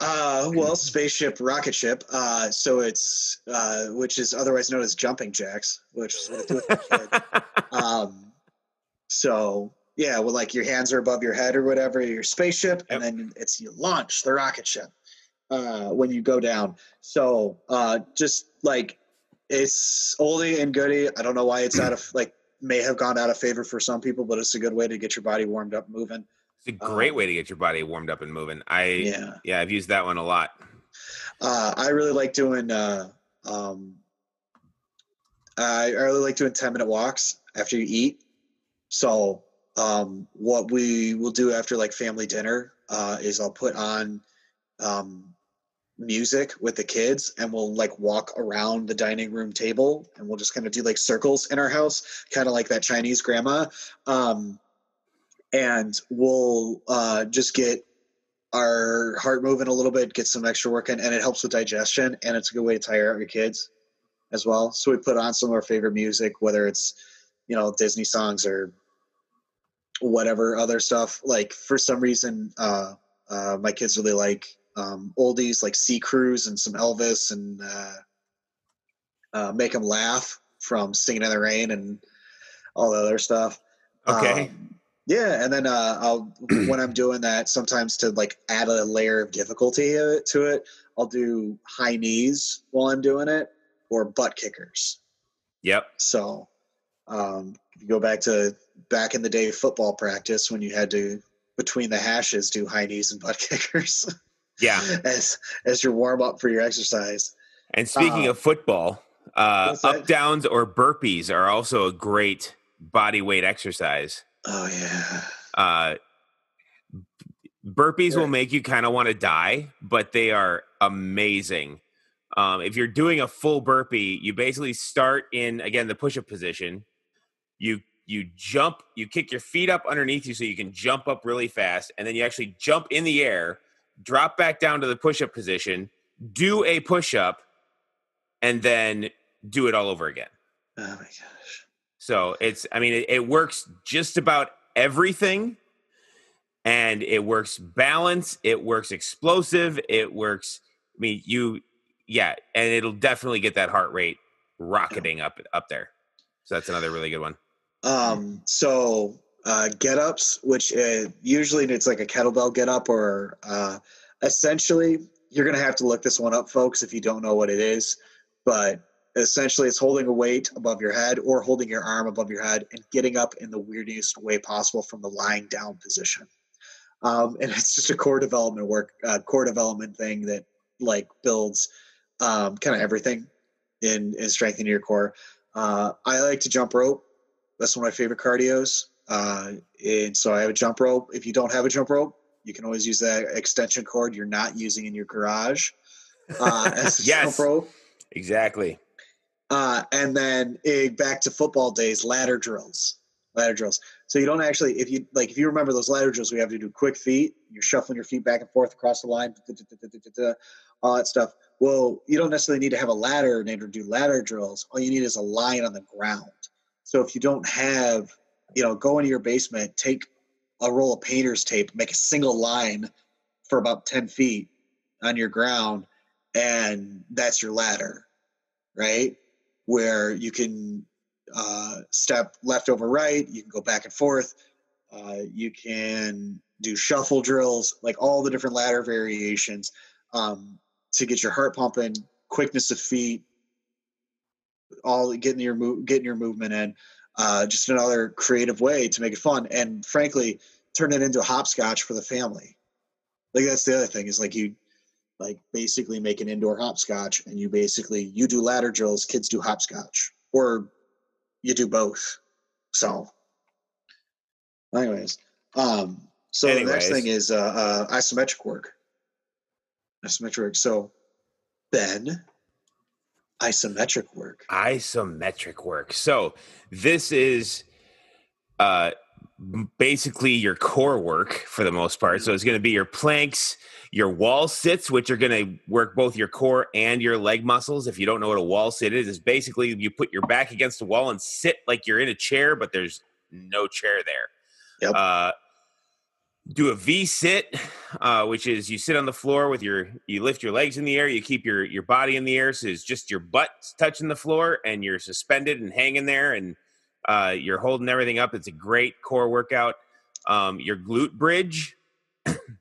uh well spaceship rocket ship uh so it's uh which is otherwise known as jumping jacks which is what I do with my kid. um so yeah well like your hands are above your head or whatever your spaceship and then it's you launch the rocket ship uh when you go down so uh just like it's oldie and goody. i don't know why it's out of like may have gone out of favor for some people but it's a good way to get your body warmed up moving it's a great Um, way to get your body warmed up and moving i yeah yeah i've used that one a lot Uh, I really like doing. Uh, um, I, I really like doing ten minute walks after you eat. So um, what we will do after like family dinner uh, is I'll put on um, music with the kids and we'll like walk around the dining room table and we'll just kind of do like circles in our house, kind of like that Chinese grandma. Um, and we'll uh, just get our heart moving a little bit, get some extra work in, and it helps with digestion. And it's a good way to tire out your kids as well. So we put on some of our favorite music, whether it's you know Disney songs or whatever other stuff. Like for some reason, uh, uh, my kids really like um, oldies like Sea Cruise and some Elvis and uh, uh, Make Them Laugh from Singing in the Rain and all the other stuff. okay Um, yeah, and then uh, I'll when I'm doing that, sometimes to like add a layer of difficulty to it, to it, I'll do high knees while I'm doing it, or butt kickers. yep So, um, if you go back to back in the day football practice when you had to between the hashes do high knees and butt kickers yeah as as your warm up for your exercise. And speaking Uh, of football, uh, up downs or burpees are also a great body weight exercise. Oh yeah, Uh, burpees will make you kind of want to die, but they are amazing. Um, if you're doing a full burpee, you basically start in again the push-up position. You you jump, you kick your feet up underneath you so you can jump up really fast, and then you actually jump in the air, drop back down to the push up position, do a push up, and then do it all over again. Oh my gosh. So it's, I mean, it, it works just about everything. And it works balance, it works explosive, it works. I mean, you, yeah, and it'll definitely get that heart rate rocketing up up there. So that's another really good one. Um, so uh, get ups, which uh, usually it's like a kettlebell get up, or uh, essentially, you're going to have to look this one up, folks, if you don't know what it is. But essentially, it's holding a weight above your head or holding your arm above your head and getting up in the weirdest way possible from the lying down position. Um, and it's just a core development work, uh, core development thing that like builds um, kind of everything in, in strengthening your core. Uh, I like to jump rope. That's one of my favorite cardios. Uh, and so I have a jump rope. If you don't have a jump rope, you can always use that extension cord you're not using in your garage uh, as Yes. jump rope. Exactly. Uh, and then eh, back to football days, ladder drills. Ladder drills. So you don't actually, if you like, if you remember those ladder drills, we have to do quick feet. You're shuffling your feet back and forth across the line, da, da, da, all that stuff. Well, you don't necessarily need to have a ladder in order to do ladder drills. All you need is a line on the ground. So if you don't have, you know, go into your basement, take a roll of painter's tape, make a single line for about 10 feet on your ground, and that's your ladder, right? Where you can uh, step left over right, you can go back and forth, uh, you can do shuffle drills, like all the different ladder variations um, to get your heart pumping, quickness of feet, all getting your move, getting your movement in. Uh, just another creative way to make it fun, and frankly, turn it into a hopscotch for the family. Like that's the other thing is like you, like basically make an indoor hopscotch, and you basically you do ladder drills, kids do hopscotch, or you do both. So, anyways, um, so the next thing is uh, uh, isometric work. Isometric work. So, Ben, isometric work. isometric work. So this is uh basically your core work for the most part. So it's going to be your planks, your wall sits, which are going to work both your core and your leg muscles. If you don't know what a wall sit is, it's basically you put your back against the wall and sit like you're in a chair, but there's no chair there. Yep. Uh, do a V sit, uh, which is you sit on the floor with your you lift your legs in the air, you keep your your body in the air, so it's just your butt touching the floor, and you're suspended and hanging there, and uh, you're holding everything up. It's a great core workout. Um, your glute bridge,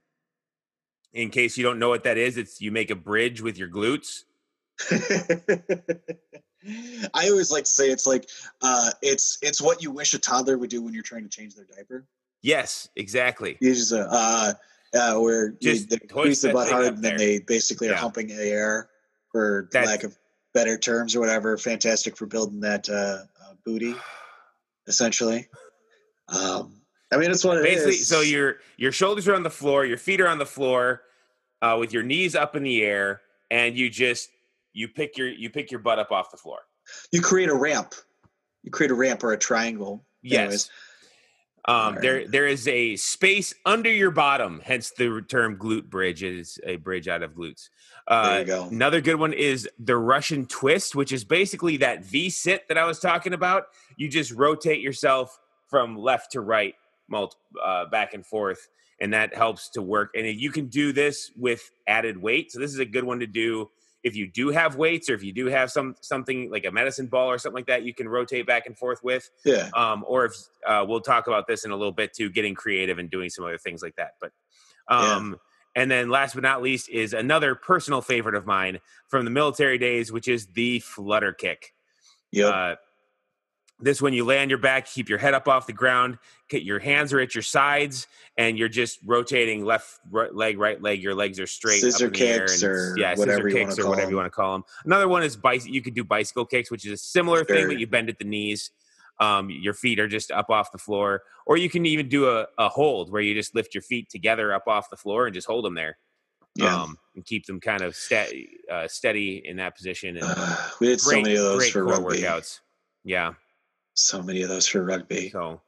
in case you don't know what that is, it's you make a bridge with your glutes. I always like to say it's like uh, it's it's what you wish a toddler would do when you're trying to change their diaper. Yes, exactly. You just uh, uh, where Just squeeze the butt hard and then they basically are humping the air for lack of better terms or whatever. Fantastic for building that uh, uh, booty, essentially. Um, I mean, it's what it is. Basically, so your your shoulders are on the floor, your feet are on the floor, uh, with your knees up in the air, and you just you pick your you pick your butt up off the floor. you create a ramp. You create a ramp or a triangle. Yes. Anyways. Um, there, there is a space under your bottom, hence the term glute bridge is a bridge out of glutes. Uh, There you go. Another good one is the Russian twist, which is basically that V sit that I was talking about. You just rotate yourself from left to right, multi, uh, back and forth, and that helps to work. And you can do this with added weight. So this is a good one to do if you do have weights or if you do have some something like a medicine ball or something like that. You can rotate back and forth with Yeah. um, or if uh, we'll talk about this in a little bit too, getting creative and doing some other things like that. But um, and then last but not least is another personal favorite of mine from the military days, which is the flutter kick. Yep. Uh, this when you lay on your back, keep your head up off the ground, get your hands are at your sides, and you're just rotating left right leg, right leg. Your legs are straight, Scissor up in the air, kicks and or yeah, whatever scissor you kicks or whatever you them. want to call them. Another one is bicycle. You could do bicycle kicks, which is a similar thing, but you bend at the knees. Um, your feet are just up off the floor, or you can even do a, a hold where you just lift your feet together up off the floor and just hold them there yeah. um, and keep them kind of sta- uh, steady in that position. And we did so many of those great for rugby. workouts. Yeah, So many of those for rugby. So,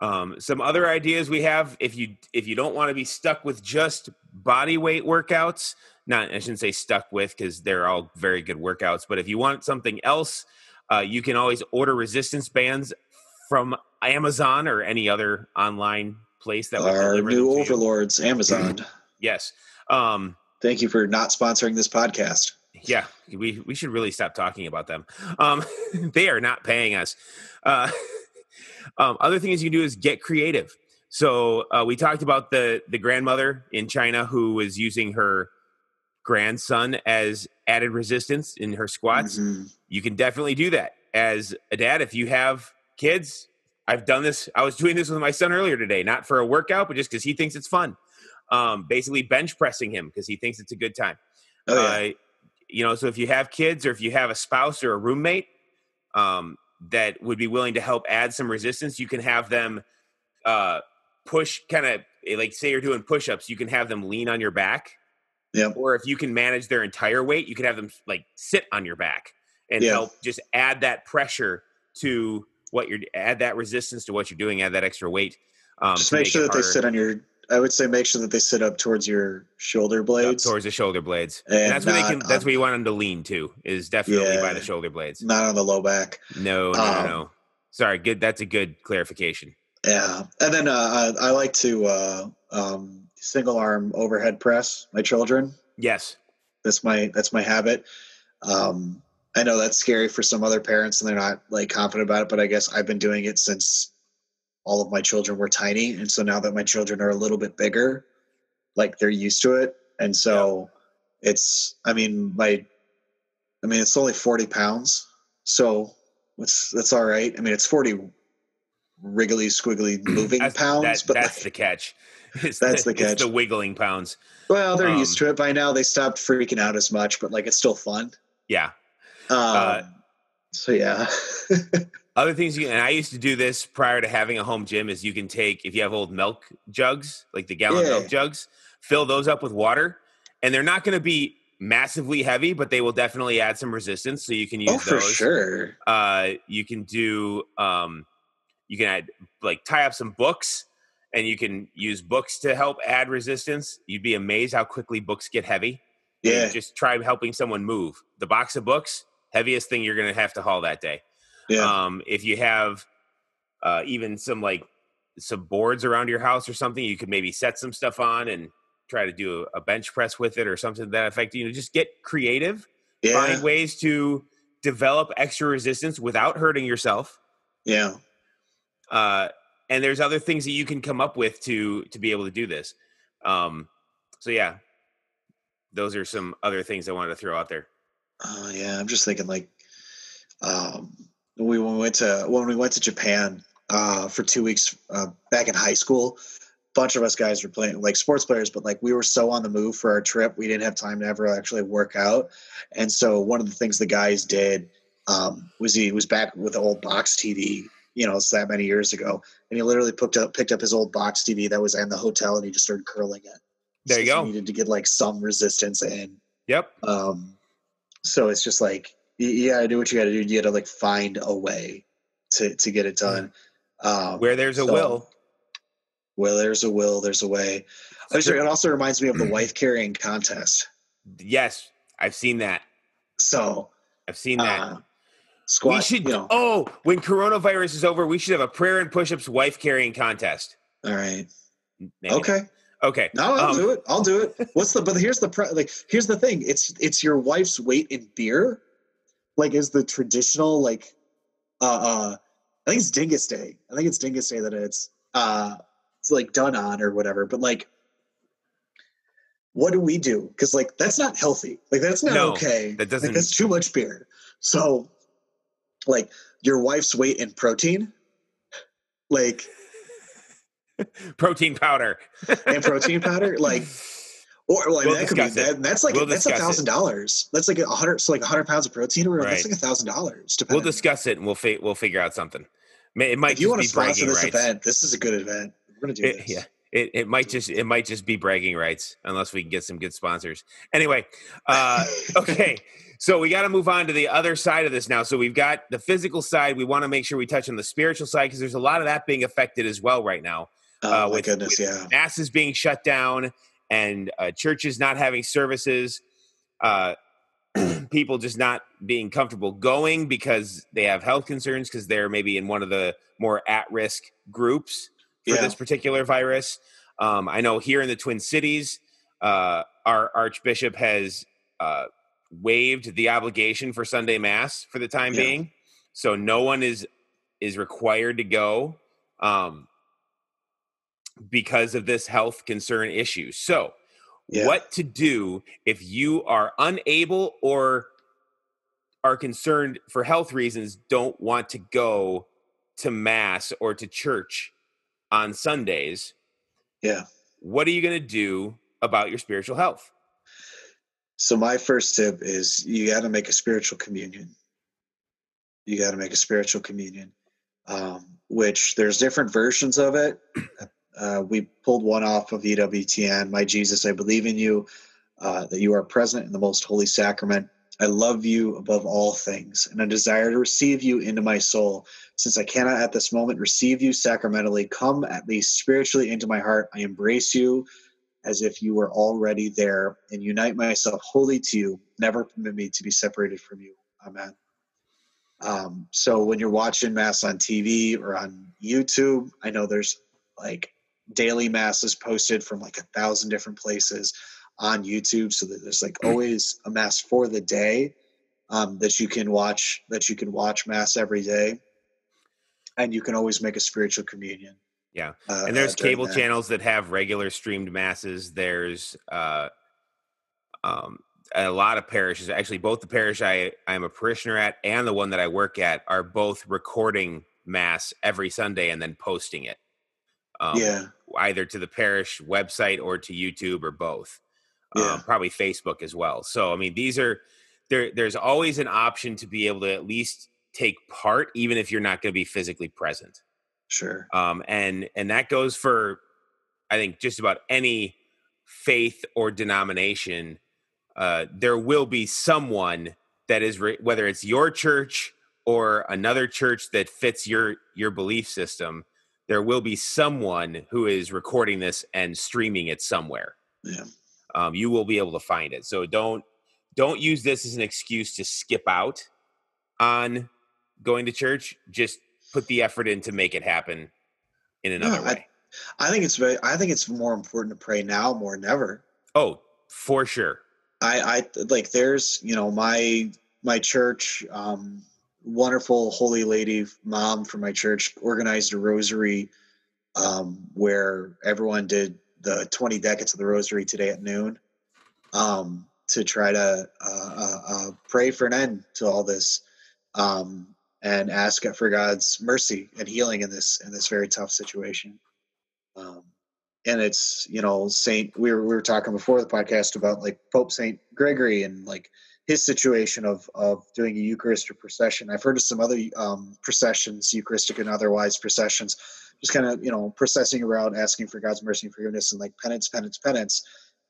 um, some other ideas we have if you if you don't want to be stuck with just body weight workouts, not I shouldn't say stuck with because they're all very good workouts, but if you want something else, uh, you can always order resistance bands from Amazon or any other online place that our new overlords, Amazon. yes. Um, Thank you for not sponsoring this podcast. Yeah, we we should really stop talking about them. Um, they are not paying us. Uh, um, other things you can do is get creative. So uh, we talked about the the grandmother in China who was using her grandson as added resistance in her squats. Mm-hmm. You can definitely do that as a dad if you have kids. I've done this. I was doing this with my son earlier today, not for a workout, but just because he thinks it's fun. Um, basically, bench pressing him because he thinks it's a good time. Oh, yeah. uh, you know, so if you have kids or if you have a spouse or a roommate um, that would be willing to help add some resistance, you can have them uh, push kind of eh, like say you're doing push ups, you can have them lean on your back. Yeah. Or if you can manage their entire weight, you can have them like sit on your back and yeah. help just add that pressure to what you're add that resistance to what you're doing, add that extra weight. Um, just make sure that harder. they sit on your I would say make sure that they sit up towards your shoulder blades. Up towards the shoulder blades. And, and that's where they can that's on, where you want them to lean to, is definitely yeah, by the shoulder blades. Not on the low back. No, no, um, no, no. Sorry, good that's a good clarification. Yeah. And then uh, I, I like to uh, um, single arm overhead press my children. Yes. That's my that's my habit. Um, I know that's scary for some other parents and they're not like confident about it, but I guess I've been doing it since all of my children were tiny and so now that my children are a little bit bigger like they're used to it. And so yeah. it's i mean my i mean it's only 40 pounds so it's that's all right. I mean it's 40 wriggly squiggly moving that's, pounds that, but that's like, the catch. It's that's the, the catch the wiggling pounds. Well they're um, used to it. By now they stopped freaking out as much but like it's still fun. Yeah. Um, uh, so yeah Other things you and I used to do this prior to having a home gym is you can take if you have old milk jugs, like the gallon yeah. milk jugs, fill those up with water, and they're not going to be massively heavy, but they will definitely add some resistance. So you can use those. oh, for sure. Uh, you can do um, you can add like tie up some books, and you can use books to help add resistance. You'd be amazed how quickly books get heavy. Yeah, just try helping someone move. The box of books, heaviest thing you're going to have to haul that day. Yeah. Um, if you have uh, even some like some boards around your house or something, you could maybe set some stuff on and try to do a, bench press with it or something to that effect. You know, just get creative, yeah. find ways to develop extra resistance without hurting yourself. Yeah. Uh, and there's other things that you can come up with to to be able to do this. Um, so yeah, those are some other things I wanted to throw out there. Oh uh, yeah, I'm just thinking like um, we went to when we went to Japan uh, for two weeks uh, back in high school. A bunch of us guys were playing like sports players, but like we were so on the move for our trip, we didn't have time to ever actually work out. And so one of the things the guys did um, was he was back with the old box TV, you know, it's that many years ago, and he literally picked up picked up his old box TV that was in the hotel, and he just started curling it. There you go. Needed to get like some resistance in. Yep. Um, so it's just like you, gotta do what you gotta do. You gotta like find a way to to get it done. Um, where there's a so, will, where there's a will, there's a way. It also reminds me of the wife carrying contest. Yes, I've seen that. So I've seen that. Uh, squat, we should. You know. Oh, when coronavirus is over, we should have a prayer and push-ups wife carrying contest. All right. Maybe okay. Not. Okay. No, I'll um, do it. I'll do it. What's the? But here's the pre- like. Here's the thing. It's it's your wife's weight in beer like is the traditional like uh uh I think it's Dingus Day. I think it's Dingus Day that it's uh it's like done on or whatever. But like what do we do? Because like that's not healthy. Like that's not no, okay. That doesn't like, that's too much beer. So like your wife's weight in protein, like protein powder. and protein powder, like or well, we'll that could be that, that's like we'll that's a thousand dollars. That's like a hundred so like a hundred pounds of protein or right. that's like a thousand dollars. We'll discuss it and we'll fi- we'll figure out something. It might if you want to sponsor this rights. event, this is a good event. We're gonna do it, this. Yeah. it, it might just it might just be bragging rights unless we can get some good sponsors. Anyway, uh, okay, so we got to move on to the other side of this now. So we've got the physical side. We want to make sure we touch on the spiritual side because there's a lot of that being affected as well right now. Oh uh, my with, goodness, with yeah. Masses being shut down and uh, churches not having services. Uh, people just not being comfortable going because they have health concerns because they're maybe in one of the more at-risk groups for yeah. this particular virus. Um, I know here in the Twin Cities, uh, our Archbishop has uh, waived the obligation for Sunday Mass for the time yeah. being, so no one is is required to go um, because of this health concern issue. So, yeah. what to do if you are unable or are concerned for health reasons, don't want to go to mass or to church on Sundays. Yeah. What are you going to do about your spiritual health? So my first tip is you got to make a spiritual communion. You got to make a spiritual communion, um, which there's different versions of it. Uh, we pulled one off of EWTN. My Jesus, I believe in you. Uh, that you are present in the most holy sacrament. I love you above all things, and I desire to receive you into my soul. Since I cannot at this moment receive you sacramentally, come at least spiritually into my heart. I embrace you as if you were already there and unite myself wholly to you. Never permit me to be separated from you. Amen. Um, so when you're watching Mass on TV or on YouTube, I know there's like daily masses posted from like a thousand different places on YouTube. So that there's like always a mass for the day um, that you can watch. That you can watch mass every day, and you can always make a spiritual communion. Yeah, uh, and there's uh, cable that. channels that have regular streamed masses. There's uh, um, a lot of parishes. Actually, both the parish I I'm a parishioner at and the one that I work at are both recording mass every Sunday and then posting it. Um, yeah, either to the parish website or to YouTube or both yeah. um, probably Facebook as well. So I mean, these are there. There's always an option to be able to at least take part, even if you're not going to be physically present. Sure. Um, and and that goes for, I think, just about any faith or denomination. Uh, there will be someone that is re- whether it's your church or another church that fits your your belief system there will be someone who is recording this and streaming it somewhere yeah um, you will be able to find it. So don't don't use this as an excuse to skip out on going to church. Just put the effort in to make it happen in another yeah, way. I, I think it's very. I think it's more important to pray now more than ever. Oh, for sure. I, I like. There's you know my my church. Um, wonderful holy lady mom from my church organized a rosary um, where everyone did the 20 decades of the rosary today at noon um, to try to uh, uh, uh, pray for an end to all this um, and ask for God's mercy and healing in this in this very tough situation. Um, and it's you know Saint we were we were talking before the podcast about like Pope Saint Gregory and like his situation of of doing a Eucharistic procession. I've heard of some other um, processions, Eucharistic and otherwise processions, just kind of you know processing around asking for god's mercy and forgiveness and like penance penance penance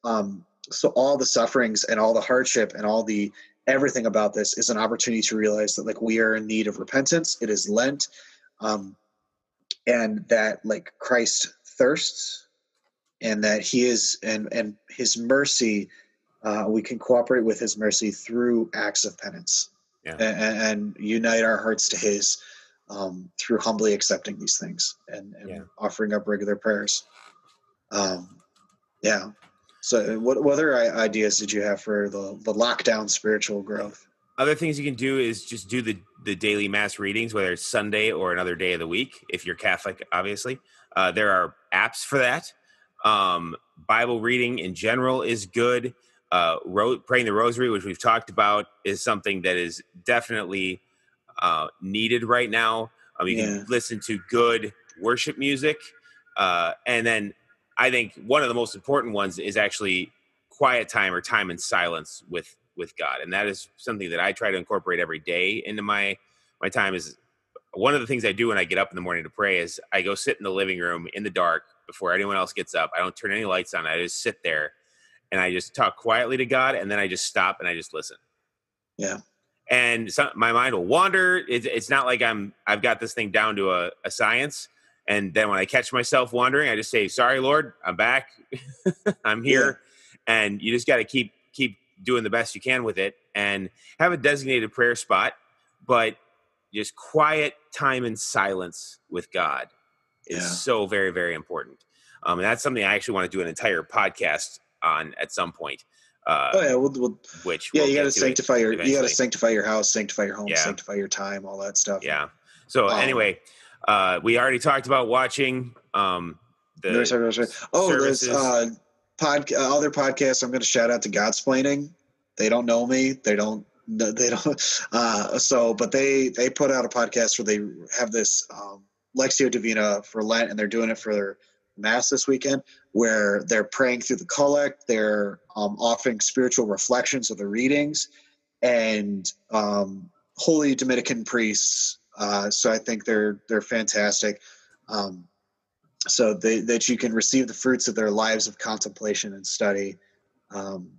um, so all the sufferings and all the hardship and all the everything about this is an opportunity to realize that like we are in need of repentance it is lent um, and that like christ thirsts and that he is and and his mercy uh, we can cooperate with his mercy through acts of penance yeah. and, and unite our hearts to his um, through humbly accepting these things and, and yeah. offering up regular prayers. Um, yeah. So, what, what other ideas did you have for the, the lockdown spiritual growth? Other things you can do is just do the, the daily mass readings, whether it's Sunday or another day of the week, if you're Catholic, obviously. Uh, there are apps for that. Um, Bible reading in general is good. Uh, ro- praying the rosary, which we've talked about, is something that is definitely uh, needed right now. Um, you yeah. can listen to good worship music, uh, and then I think one of the most important ones is actually quiet time or time in silence with with God, and that is something that I try to incorporate every day into my my time. Is one of the things I do when I get up in the morning to pray is I go sit in the living room in the dark before anyone else gets up. I don't turn any lights on. I just sit there and I just talk quietly to God, and then I just stop and I just listen. Yeah. And some, my mind will wander. It's, it's not like I'm I've got this thing down to a, a science. And then when I catch myself wandering, I just say, "Sorry, Lord, I'm back. I'm here." Yeah. And you just got to keep keep doing the best you can with it, and have a designated prayer spot, but just quiet time and silence with God is yeah. so very very important. Um, and that's something I actually want to do an entire podcast on at some point. Uh, oh yeah, we'll, we'll which yeah, we'll you got to sanctify your eventually. you got to sanctify your house, sanctify your home, yeah. sanctify your time, all that stuff. Yeah. So um, anyway, uh, we already talked about watching um, the no, sorry, sorry. oh services. there's uh, pod uh, other podcasts. I'm going to shout out to Godsplaining. They don't know me. They don't. They don't. Uh, so, but they they put out a podcast where they have this um, Lectio Divina for Lent, and they're doing it for mass this weekend where they're praying through the collect they're um, offering spiritual reflections of the readings and um, holy dominican priests uh, so i think they're they're fantastic. Um, so they, that you can receive the fruits of their lives of contemplation and study. Um,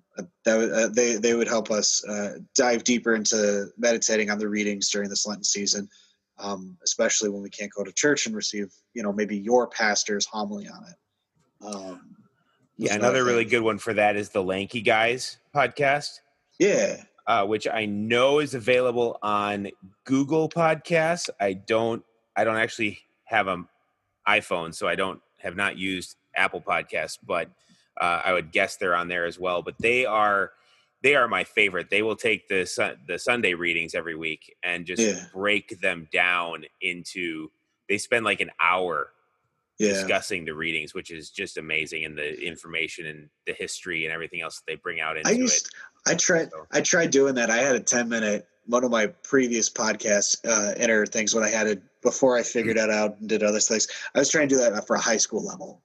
that uh, they, they would help us uh, dive deeper into meditating on the readings during this lenten season um, especially when we can't go to church and receive, you know, maybe your pastor's homily on it. Um, yeah, another really good one for that is the Lanky Guys podcast. Yeah. Uh, which I know is available on Google Podcasts. I don't. I don't actually have an iPhone, so I don't have not used Apple Podcasts, but uh, I would guess they're on there as well. But they are they are my favorite. They will take the the Sunday readings every week and just yeah. break them down into. They spend like an hour yeah. discussing the readings, which is just amazing, and the information and the history and everything else that they bring out into I used, it. I tried. So. I tried doing that. I had a ten minute. One of my previous podcast uh, enter things when I had it before I figured mm-hmm. that out and did other things. I was trying to do that for a high school level.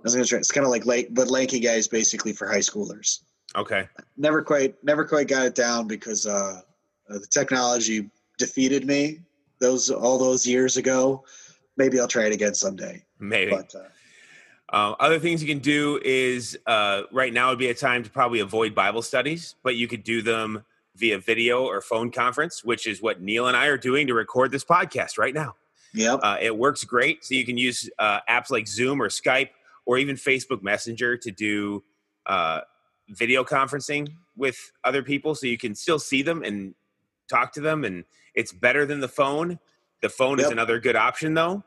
I was to try. It's kind of like late, but lanky guys basically for high schoolers. Okay. Never quite, never quite got it down because uh, uh, the technology defeated me those all those years ago. Maybe I'll try it again someday. Maybe. But, uh, um, other things you can do is uh, right now would be a time to probably avoid Bible studies, but you could do them via video or phone conference, which is what Neil and I are doing to record this podcast right now. Yep. Uh, it works great. So you can use uh, apps like Zoom or Skype or even Facebook Messenger to do uh, video conferencing with other people so you can still see them and talk to them and it's better than the phone the phone yep. is another good option though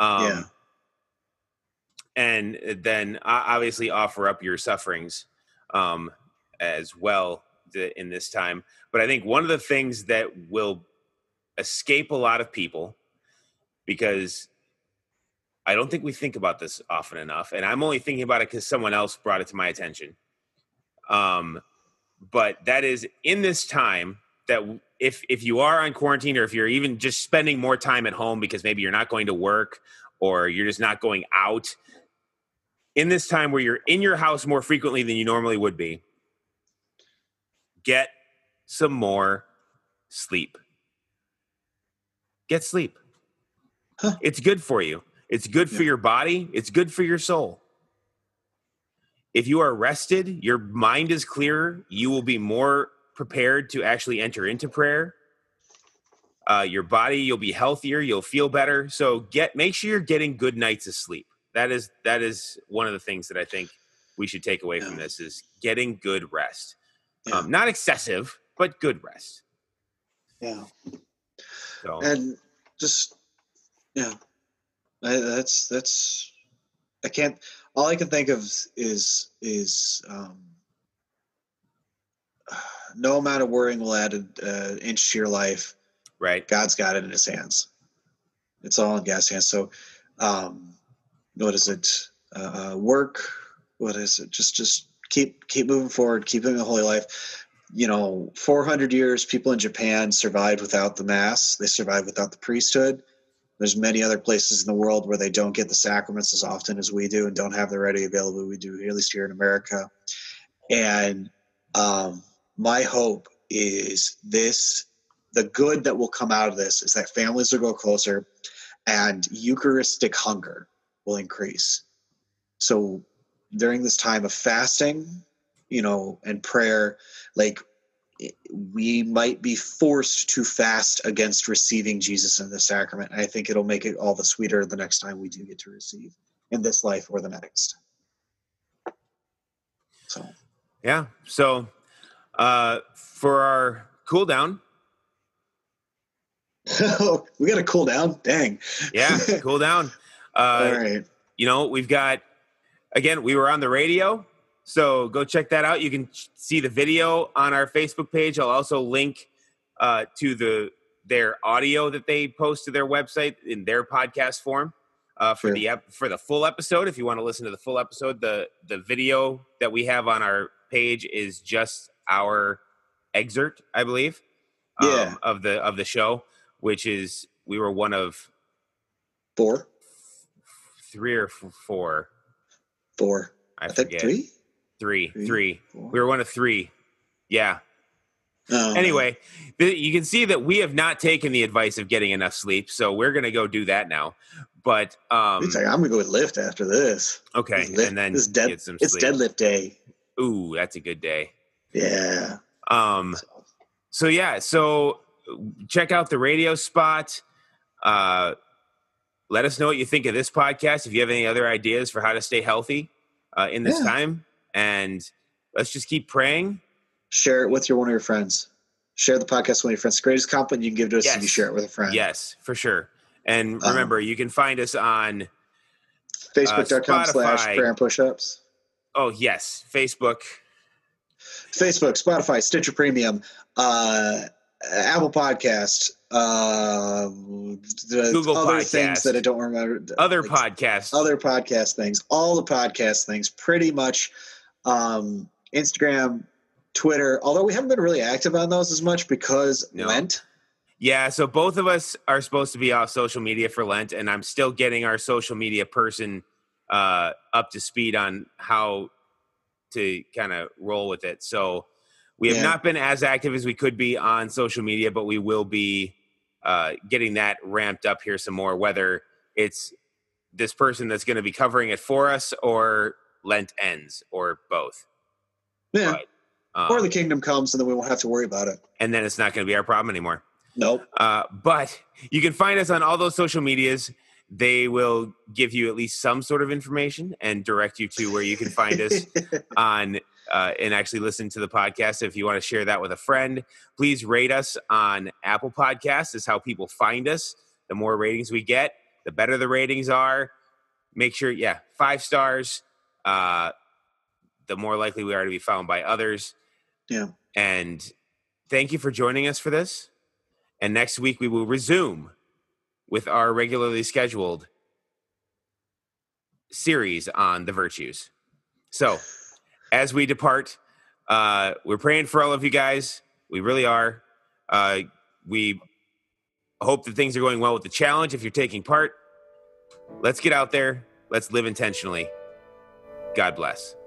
um, yeah. and then obviously offer up your sufferings um, as well in this time but i think one of the things that will escape a lot of people because i don't think we think about this often enough and i'm only thinking about it because someone else brought it to my attention um, but that is in this time that if if you are on quarantine or if you're even just spending more time at home because maybe you're not going to work or you're just not going out in this time where you're in your house more frequently than you normally would be get some more sleep. Get sleep. Huh. it's good for you. It's good yeah. for your body. It's good for your soul if you are rested, your mind is clearer, you will be more prepared to actually enter into prayer. Uh, your body, you'll be healthier, you'll feel better. So get make sure you're getting good nights of sleep. That is that is one of the things that I think we should take away yeah. from this is getting good rest. Yeah. Um, not excessive, but good rest. Yeah. So. And just yeah, I, that's that's I can't all I can think of is is um, no amount of worrying will add an uh, inch to your life. Right. God's got it in His hands. It's all in God's hands. So, um, what is it? Uh, uh, work. What is it? Just just keep keep moving forward. Keep living a holy life. You know, 400 years, people in Japan survived without the mass. They survived without the priesthood there's many other places in the world where they don't get the sacraments as often as we do and don't have the ready available we do at least here in america and um, my hope is this the good that will come out of this is that families will go closer and eucharistic hunger will increase. So during this time of fasting, you know, and prayer, like we might be forced to fast against receiving Jesus in the sacrament. I think it'll make it all the sweeter the next time we do get to receive in this life or the next. So, yeah. So, uh, for our cool down, we got to cool down. Dang. Yeah, cool down. Uh, All right. You know, we've got again. We were on the radio, so go check that out. You can see the video on our Facebook page. I'll also link uh, to the their audio that they post to their website in their podcast form uh, for sure. the ep- for the full episode. If you want to listen to the full episode, the the video that we have on our page is just our excerpt, I believe, um, yeah. of the of the show which is we were one of four, three or four. Four. I, I forget. Three? Three. Three. three. We were one of three. Yeah. Oh, anyway, you can see that we have not taken the advice of getting enough sleep, so we're going to go do that now. But um, It's like, I'm going to go with lift after this. Okay, and then this dead, it's sleep. deadlift day. Ooh, that's a good day. Yeah. Um. So yeah. So check out the radio spot. Uh, let us know what you think of this podcast. If you have any other ideas for how to stay healthy uh, in this yeah. time, and let's just keep praying. Share it with your one of your friends. Share the podcast with your friends. The greatest compliment you can give to us yes. if you share it with a friend. Yes, for sure. And uh-huh. remember, um, you can find us on Facebook.com uh, slash prayer and push-ups. Oh, yes. Facebook. Facebook, Spotify, Stitcher Premium, uh, Apple Podcast, uh, Google other podcast. things that I don't remember. Other like, podcasts, other podcast things, all the podcast things, pretty much. Um, Instagram, Twitter. Although we haven't been really active on those as much because no. Lent. Yeah, so both of us are supposed to be off social media for Lent, and I'm still getting our social media person uh, up to speed on how to kind of roll with it. So we have yeah. not been as active as we could be on social media, but we will be uh, getting that ramped up here some more, whether it's this person that's going to be covering it for us or Lent ends or both. Yeah. But, um, or the kingdom comes and then we won't have to worry about it. And then it's not going to be our problem anymore. Nope. Uh, but you can find us on all those social medias. They will give you at least some sort of information and direct you to where you can find us on uh, and actually listen to the podcast. If you want to share that with a friend, please rate us on Apple Podcasts. Is how people find us. The more ratings we get, the better the ratings are. Make sure, yeah, five stars. Uh, the more likely we are to be found by others. Yeah. And thank you for joining us for this. And next week we will resume with our regularly scheduled series on the virtues. So as we depart, uh, we're praying for all of you guys. We really are. Uh, we hope that things are going well with the challenge. If you're taking part, let's get out there. Let's live intentionally. God bless.